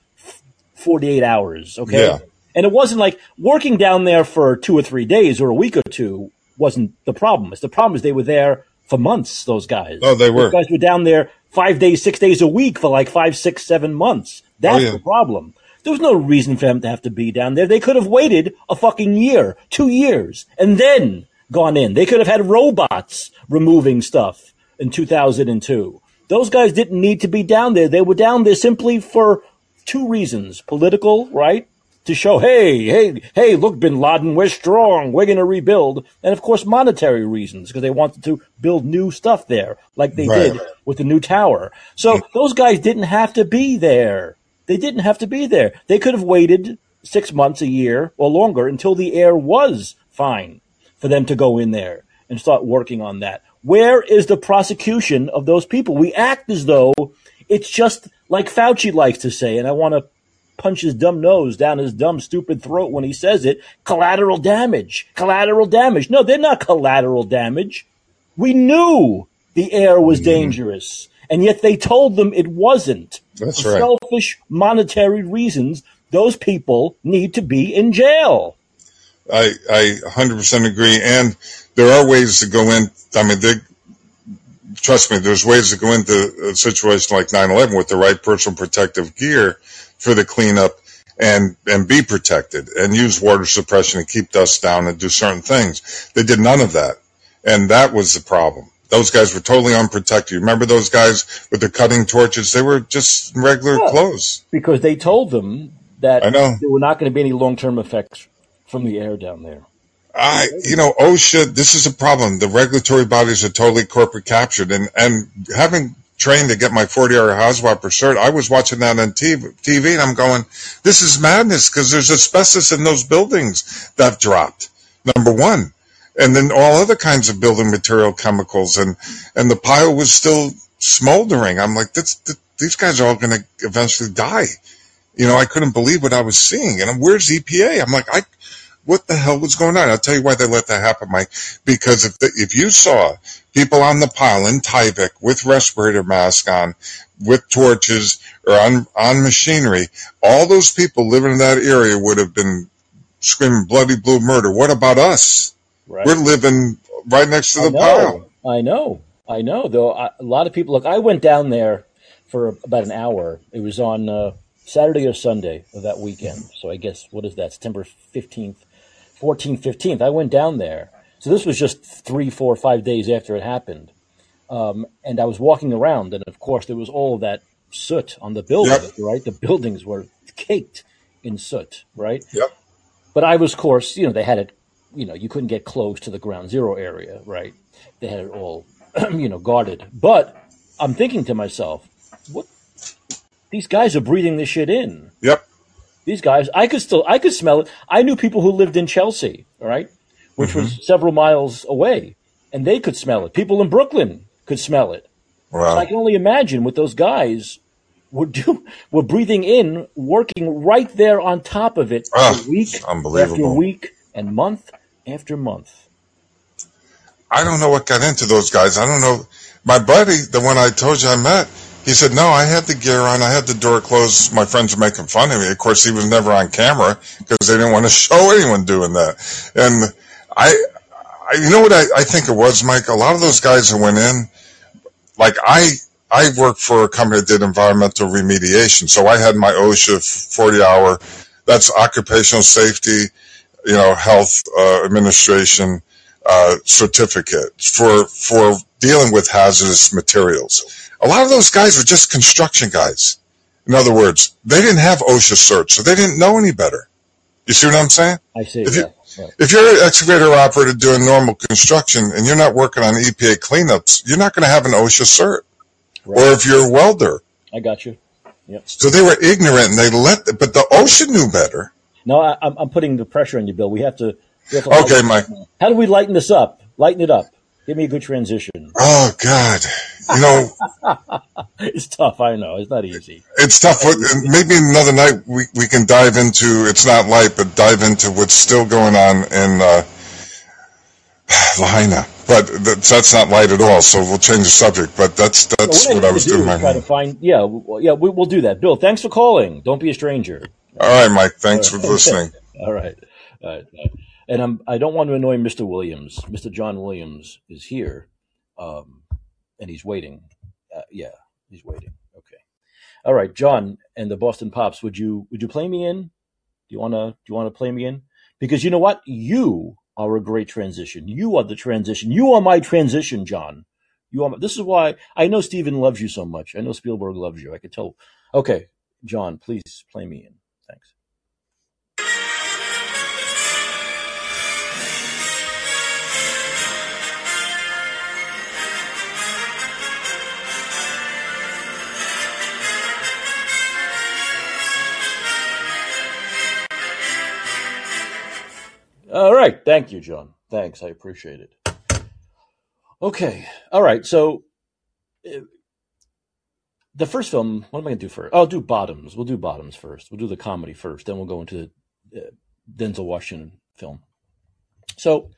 48 hours. Okay. Yeah. And it wasn't like working down there for two or three days or a week or two wasn't the problem. It's the problem is they were there for months. Those guys. Oh, they were. Those guys were down there five days, six days a week for like five, six, seven months. Oh, That's Oh, yeah. the problem. There was no reason for them to have to be down there. They could have waited a fucking year, two years, and then gone in. They could have had robots removing stuff in 2002. Those guys didn't need to be down there. They were down there simply for two reasons political, right? to show, hey, hey, hey, look, Bin Laden, we're strong, we're going to rebuild, and of course, monetary reasons because they wanted to build new stuff there, like they Right. did with the new tower. So those guys didn't have to be there. They didn't have to be there. They could have waited six months, a year, or longer until the air was fine for them to go in there and start working on that. Where is the prosecution of those people? We act as though it's just like Fauci likes to say, and I want to punch his dumb nose down his dumb, stupid throat when he says it collateral damage. Collateral damage. No, they're not collateral damage. We knew the air was mm-hmm. dangerous, and yet they told them it wasn't. That's For right. selfish monetary reasons, those people need to be in jail. I, I 100% agree. And there are ways to go in. I mean, they, trust me, there's ways to go into a situation like 9-11 with the right personal protective gear for the cleanup and, and be protected and use water suppression and keep dust down and do certain things. They did none of that. And that was the problem. Those guys were totally unprotected. You remember those guys with the cutting torches? They were just regular Yeah. clothes. because they told them that I know. there were not going to be any long term effects from the air down there. I, you know, oh OSHA, this is a problem. The regulatory bodies are totally corporate captured. And, and having trained to get my 40 hour HAZWOPER cert, I was watching that on TV, TV and I'm going, this is madness because there's asbestos in those buildings that dropped. Number one. And then all other kinds of building material chemicals and, and the pile was still smoldering. I'm like, this, th- these guys are all going to eventually die. You know, I couldn't believe what I was seeing. And I'm, where's EPA? I'm like, I, what the hell was going on? I'll tell you why they let that happen, Mike. Because if the, if you saw people on the pile in Tyvek with respirator mask on, with torches or on on machinery, all those people living in that area would have been screaming bloody blue murder. What about us? Right. We're living right next to I the pile. I know. I know. Though I, a lot of people look. I went down there for about an hour. It was on uh, Saturday or Sunday of that weekend. So I guess what is that? September fifteenth, fourteenth, fifteenth. I went down there. So this was just three, four, five days after it happened. Um, and I was walking around, and of course there was all that soot on the buildings. Right, the buildings were caked in soot. Right. Yep. But I was, of course, you know, they had it, you know, you couldn't get close to the ground zero area, right? They had it all, you know, guarded. But I'm thinking to myself, what? These guys are breathing this shit in. Yep. These guys, I could still, I could smell it. I knew people who lived in Chelsea, all right, which was several miles away, and they could smell it. People in Brooklyn could smell it. So I can only imagine what those guys were do were breathing in, working right there on top of it Ah, for week unbelievable. after week and month after month. I don't know what got into those guys. I don't know. My buddy, the one I told you I met, he said, no, I had the gear on. I had the door closed. My friends were making fun of me. Of course, he was never on camera because they didn't want to show anyone doing that. And I, I you know what I, I think it was, Mike? A lot of those guys that went in, like I, I worked for a company that did environmental remediation. So I had my OSHA 40 hour, that's occupational safety, you know, health uh, administration uh, certificate for for dealing with hazardous materials. A lot of those guys were just construction guys. In other words, they didn't have OSHA certs, so they didn't know any better. You see what I'm saying? I see. If Yeah. you- yeah. If you're an excavator operator doing normal construction and you're not working on EPA cleanups, you're not going to have an OSHA cert. Right. Or if you're a welder. I got you. So they were ignorant and they let, but the OSHA knew better. No, I, I'm, I'm putting the pressure on you, Bill. We have to. We have to Okay, Mike. How do we lighten this up? Lighten it up. Give me a good transition. Oh God. You know, It's tough. I know. It's not easy. it's tough. Maybe another night we, we can dive into, it's not light, but dive into what's still going on in, uh, Lahaina. But that's, that's not light at all. So we'll change the subject, but that's, that's Well, what what I was do doing. is in my try to find. Yeah, yeah. We, we'll do that. Bill, thanks for calling. Don't be a stranger. All right, Mike. Thanks for listening. All right. All right. And I'm, I don't want to annoy Mr. Williams. Mr. John Williams is here, um, and he's waiting. Uh, yeah, he's waiting. Okay. All right, John and the Boston Pops. Would you would you play me in? Do you wanna do you wanna play me in? Because you know what, you are a great transition. You are the transition. You are my transition, John. You are. My, this is why I know Steven loves you so much. I know Spielberg loves you. I could tell. Okay, John, please play me in. Right. Thank you, John. Thanks. I appreciate it. Okay. All right. So uh, the first film, what am I going to do first? I'll do Bottoms. We'll do Bottoms first. We'll do the comedy first. Then we'll go into the uh, Denzel Washington film. So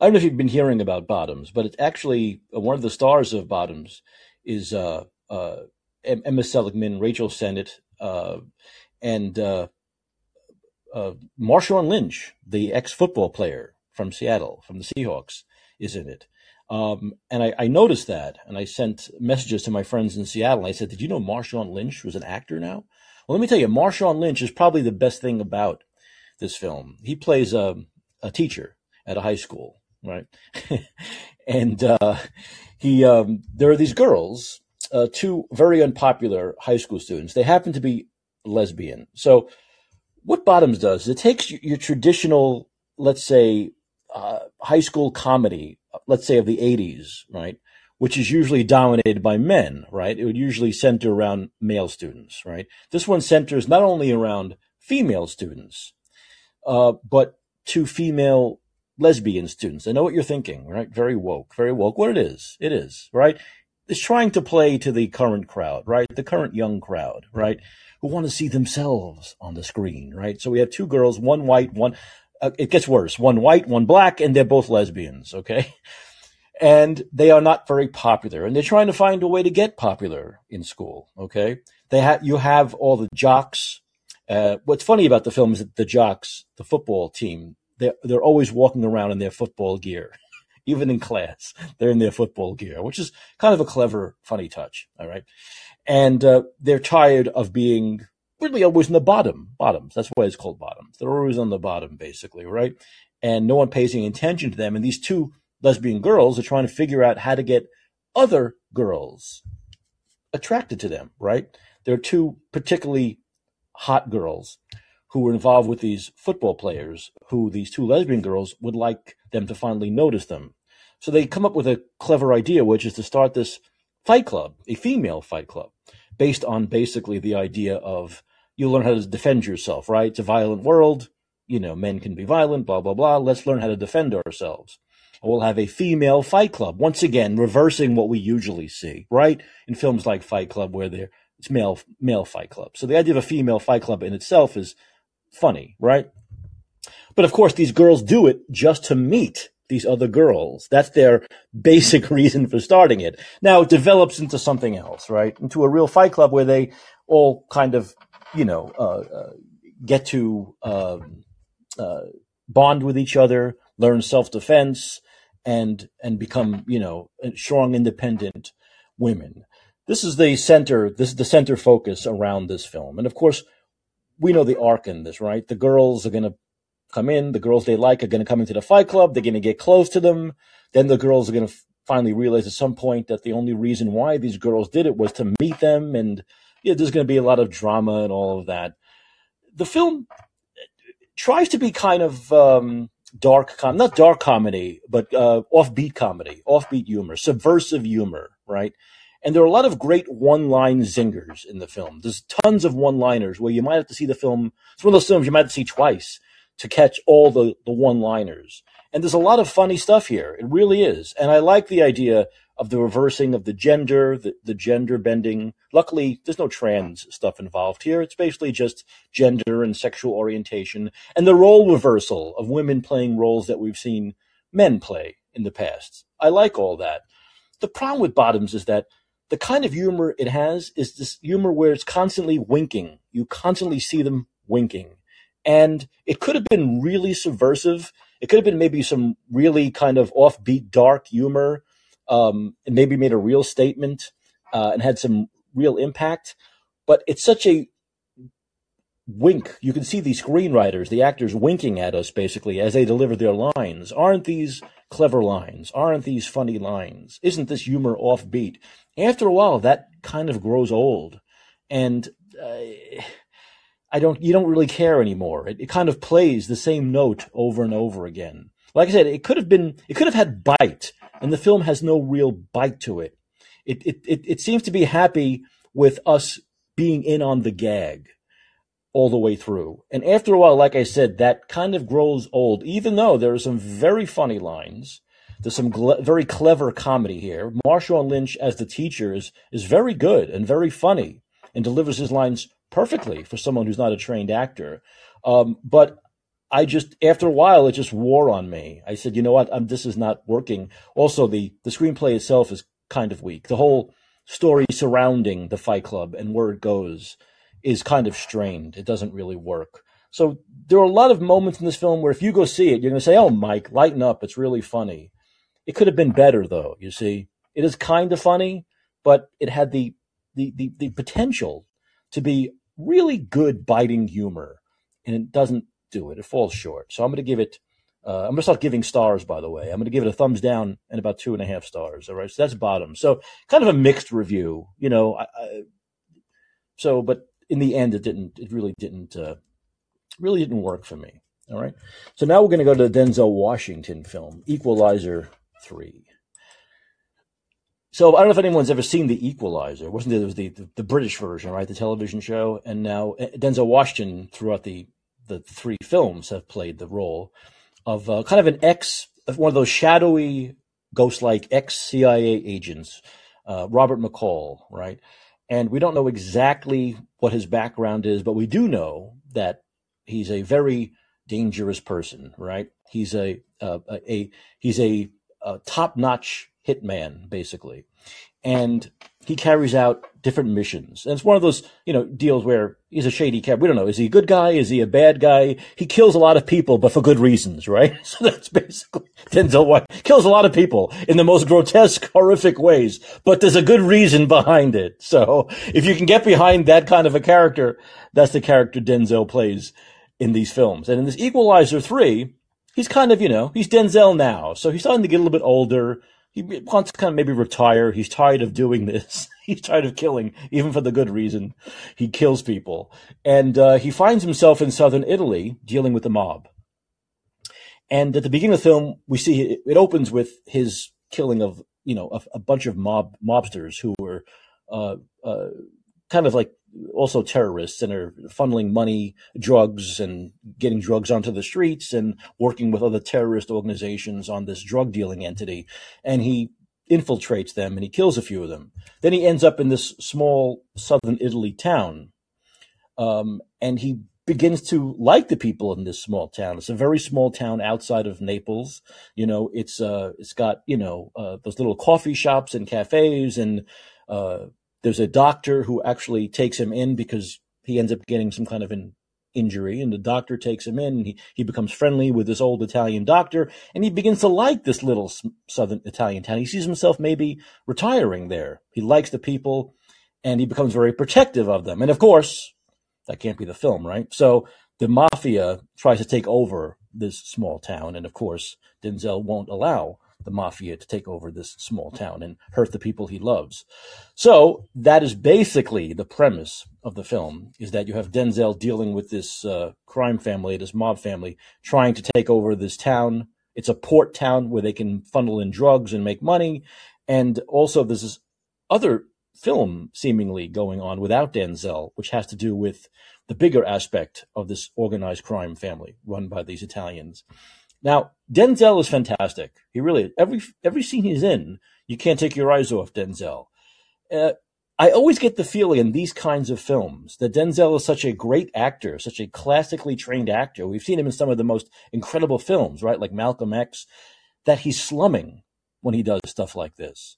I don't know if you've been hearing about Bottoms, but it's actually uh, one of the stars of Bottoms is uh, uh, Emma Seligman, Rachel Sennott, uh, and uh, uh, Marshawn Lynch, the ex football player from Seattle, from the Seahawks, is in it. Um, and I, I, noticed that, and I sent messages to my friends in Seattle. I said, "Did you know Marshawn Lynch was an actor now?" Well, let me tell you, Marshawn Lynch is probably the best thing about this film. He plays a, a teacher at a high school, right? and uh, he, um, there are these girls, uh, two very unpopular high school students. They happen to be lesbian. So, what Bottoms does is it takes your traditional, let's say, uh, high school comedy let's say of the 80s, right? Which is usually dominated by men, right? It would usually center around male students, right? This one centers not only around female students, uh, but to female lesbian students. I know what you're thinking, right? Very woke, very woke. What it is, it is, right? It's trying to play to the current crowd, right? The current young crowd, right? Who want to see themselves on the screen, right? So we have two girls, one white, one, uh, it gets worse. One white, one black, and they're both lesbians. Okay. And they are not very popular and they're trying to find a way to get popular in school. Okay. They have, you have all the jocks. Uh, what's funny about the film is that the jocks, the football team, they're, they're always walking around in their football gear. Even in class, they're in their football gear, which is kind of a clever, funny touch. All right. And, uh, they're tired of being really always in the bottom, bottoms. That's why it's called bottoms. They're always on the bottom, basically, right? And no one pays any attention to them. And these two lesbian girls are trying to figure out how to get other girls attracted to them, right? There are two particularly hot girls who were involved with these football players who these two lesbian girls would like them to finally notice them. So they come up with a clever idea, which is to start this fight club, a female fight club, based on basically the idea of you learn how to defend yourself, right? It's a violent world. You know, men can be violent, blah, blah, blah. Let's learn how to defend ourselves. We'll have a female fight club. Once again, reversing what we usually see, right? In films like Fight Club, where there it's male male fight club. So the idea of a female fight club in itself is funny, right? But of course, these girls do it just to meet these other girls. That's their basic reason for starting it. Now it develops into something else, right? Into a real fight club where they all kind of you know, uh, uh, get to um, uh, bond with each other, learn self defense, and and become you know strong, independent women. This is the center. This is the center focus around this film, and of course, we know the arc in this, right? The girls are going to come in. The girls they like are going to come into the fight club. They're going to get close to them. Then the girls are going to finally realize at some point that the only reason why these girls did it was to meet them and yeah, there's going to be a lot of drama and all of that. The film tries to be kind of um, dark, com- not dark comedy, but uh, offbeat comedy, offbeat humor, subversive humor, right? And there are a lot of great one-line zingers in the film. There's tons of one-liners where you might have to see the film. It's one of those films you might have to see twice to catch all the, the one-liners. And there's a lot of funny stuff here. It really is. And I like the idea of the reversing of the gender, the, the gender bending. Luckily, there's no trans stuff involved here. It's basically just gender and sexual orientation and the role reversal of women playing roles that we've seen men play in the past. I like all that. The problem with Bottoms is that the kind of humor it has is this humor where it's constantly winking. You constantly see them winking. And it could have been really subversive. It could have been maybe some really kind of offbeat, dark humor um, and maybe made a real statement uh, and had some real impact. But it's such a wink. You can see the screenwriters, the actors winking at us basically as they deliver their lines. Aren't these clever lines? Aren't these funny lines? Isn't this humor offbeat? After a while, that kind of grows old. And uh, I don't, you don't really care anymore. It, it kind of plays the same note over and over again. Like I said, it could have been, it could have had bite and the film has no real bite to it. It, it, it, it seems to be happy with us being in on the gag. all the way through. And after a while, like I said, that kind of grows old, even though there are some very funny lines. There's some very clever comedy here. Marshawn Lynch as the teacher is, is very good and very funny and delivers his lines perfectly for someone who's not a trained actor. Um, but I just after a while it just wore on me. I said, you know what, I'm, this is not working. Also, the the screenplay itself is kind of weak. The whole story surrounding the Fight Club and where it goes is kind of strained. It doesn't really work. So there are a lot of moments in this film where if you go see it, you're going to say, "Oh, Mike, lighten up. It's really funny." It could have been better, though. You see, it is kind of funny, but it had the the the, the potential to be really good biting humor, and it doesn't do it. It falls short. So I'm going to give it. Uh, I'm going to start giving stars. By the way, I'm going to give it a thumbs down and about two and a half stars. All right, so that's bottom. So kind of a mixed review. You know, I, I, so but in the end, it didn't. It really didn't. Uh, really didn't work for me. All right. So now we're going to go to the Denzel Washington film, Equalizer Three. So I don't know if anyone's ever seen The Equalizer. Wasn't it? It was the, the, the British version, right? The television show, and now uh, Denzel Washington throughout the the three films have played the role of uh, kind of an ex, one of those shadowy, ghost-like ex CIA agents, uh, Robert McCall, right? And we don't know exactly what his background is, but we do know that he's a very dangerous person, right? He's a uh, a, he's a, a top-notch hitman, basically, and he carries out different missions. And it's one of those, you know, deals where he's a shady cat. We don't know. Is he a good guy? Is he a bad guy? He kills a lot of people, but for good reasons, right? So that's basically Denzel White kills a lot of people in the most grotesque, horrific ways, but there's a good reason behind it. So if you can get behind that kind of a character, that's the character Denzel plays in these films. And in this Equalizer 3, he's kind of, you know, he's Denzel now. So he's starting to get a little bit older he wants to kind of maybe retire. He's tired of doing this. He's tired of killing, even for the good reason. He kills people. And uh, he finds himself in southern Italy dealing with the mob. And at the beginning of the film, we see it, it opens with his killing of, you know, a, a bunch of mob mobsters who were uh, uh, kind of like also terrorists and are funneling money, drugs, and getting drugs onto the streets and working with other terrorist organizations on this drug dealing entity. And he infiltrates them and he kills a few of them. Then he ends up in this small southern Italy town. Um, and he begins to like the people in this small town. It's a very small town outside of Naples. You know, it's uh, it's got you know uh, those little coffee shops and cafes and uh, there's a doctor who actually takes him in because he ends up getting some kind of an injury and the doctor takes him in and he, he becomes friendly with this old Italian doctor and he begins to like this little southern Italian town. He sees himself maybe retiring there. He likes the people and he becomes very protective of them. And of course, that can't be the film, right? So the mafia tries to take over this small town and of course Denzel won't allow the mafia to take over this small town and hurt the people he loves. So that is basically the premise of the film: is that you have Denzel dealing with this uh, crime family, this mob family, trying to take over this town. It's a port town where they can funnel in drugs and make money, and also there's this other film seemingly going on without Denzel, which has to do with the bigger aspect of this organized crime family run by these Italians. Now, Denzel is fantastic. He really every every scene he's in, you can't take your eyes off Denzel. Uh, I always get the feeling in these kinds of films that Denzel is such a great actor, such a classically trained actor. We've seen him in some of the most incredible films, right, like Malcolm X, that he's slumming when he does stuff like this.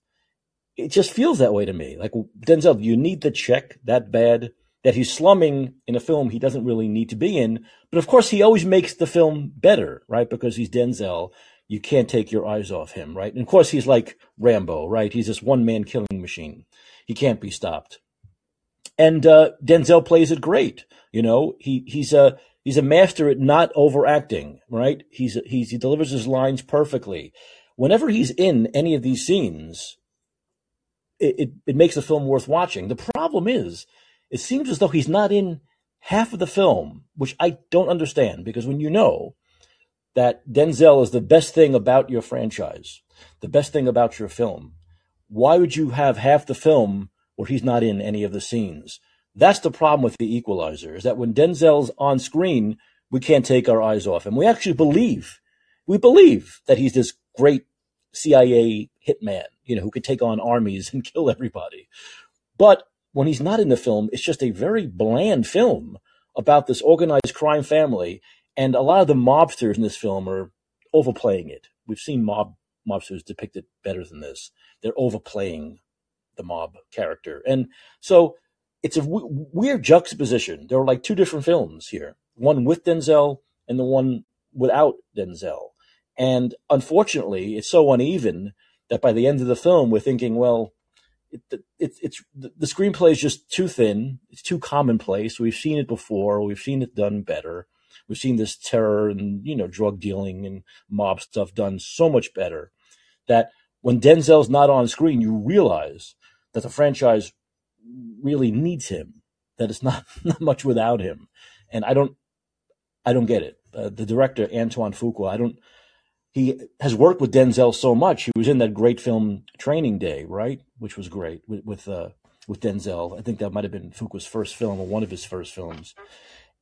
It just feels that way to me. Like Denzel, you need the check that bad that he's slumming in a film he doesn't really need to be in. But of course, he always makes the film better, right? Because he's Denzel. You can't take your eyes off him, right? And of course, he's like Rambo, right? He's this one man killing machine. He can't be stopped. And uh, Denzel plays it great. You know, he he's a he's a master at not overacting, right? He's he's he delivers his lines perfectly. Whenever he's in any of these scenes, it, it, it makes the film worth watching. The problem is it seems as though he's not in half of the film, which I don't understand because when you know that Denzel is the best thing about your franchise, the best thing about your film, why would you have half the film where he's not in any of the scenes? That's the problem with the Equalizer is that when Denzel's on screen, we can't take our eyes off him. We actually believe, we believe that he's this great CIA hitman, you know, who could take on armies and kill everybody. But when he's not in the film, it's just a very bland film about this organized crime family. And a lot of the mobsters in this film are overplaying it. We've seen mob mobsters depicted better than this. They're overplaying the mob character. And so it's a w- weird juxtaposition. There are like two different films here one with Denzel and the one without Denzel. And unfortunately, it's so uneven that by the end of the film, we're thinking, well, it, it, it's the screenplay is just too thin. It's too commonplace. We've seen it before. We've seen it done better. We've seen this terror and you know drug dealing and mob stuff done so much better that when Denzel's not on screen, you realize that the franchise really needs him. That it's not, not much without him, and I don't I don't get it. Uh, the director Antoine Fuqua, I don't he has worked with Denzel so much. He was in that great film Training Day, right? Which was great with with, uh, with Denzel. I think that might have been Fuqua's first film or one of his first films.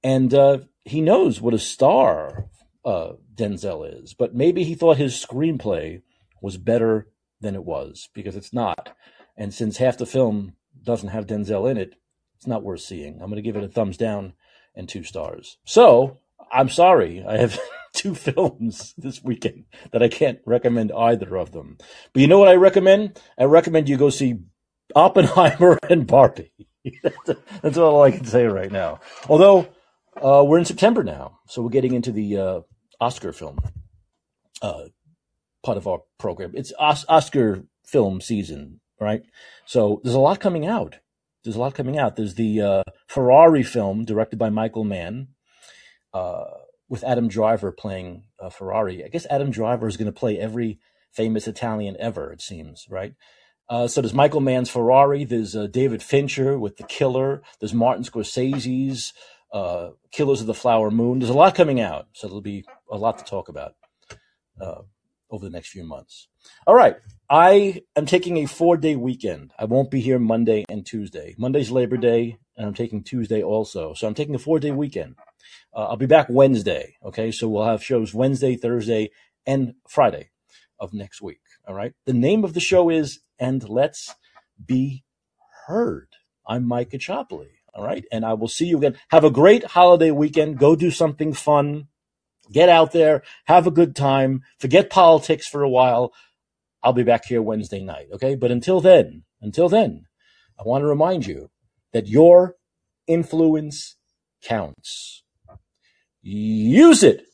And uh, he knows what a star uh, Denzel is, but maybe he thought his screenplay was better than it was because it's not. And since half the film doesn't have Denzel in it, it's not worth seeing. I'm going to give it a thumbs down and two stars. So I'm sorry. I have two films this weekend that I can't recommend either of them. But you know what I recommend? I recommend you go see Oppenheimer and Barbie. That's all I can say right now. Although uh, we're in September now, so we're getting into the uh, Oscar film uh, part of our program. It's Os- Oscar film season, right? So there's a lot coming out. There's a lot coming out. There's the uh, Ferrari film directed by Michael Mann uh, with Adam Driver playing uh, Ferrari. I guess Adam Driver is going to play every famous Italian ever, it seems, right? Uh, so there's Michael Mann's Ferrari. There's uh, David Fincher with The Killer. There's Martin Scorsese's uh, Killers of the Flower Moon. There's a lot coming out, so there'll be a lot to talk about uh, over the next few months. All right, I am taking a four day weekend. I won't be here Monday and Tuesday. Monday's Labor Day, and I'm taking Tuesday also. So I'm taking a four day weekend. Uh, I'll be back Wednesday. Okay. So we'll have shows Wednesday, Thursday, and Friday of next week. All right. The name of the show is And Let's Be Heard. I'm Mike Caccioppoli. All right. And I will see you again. Have a great holiday weekend. Go do something fun. Get out there. Have a good time. Forget politics for a while. I'll be back here Wednesday night. Okay. But until then, until then, I want to remind you that your influence counts. Use it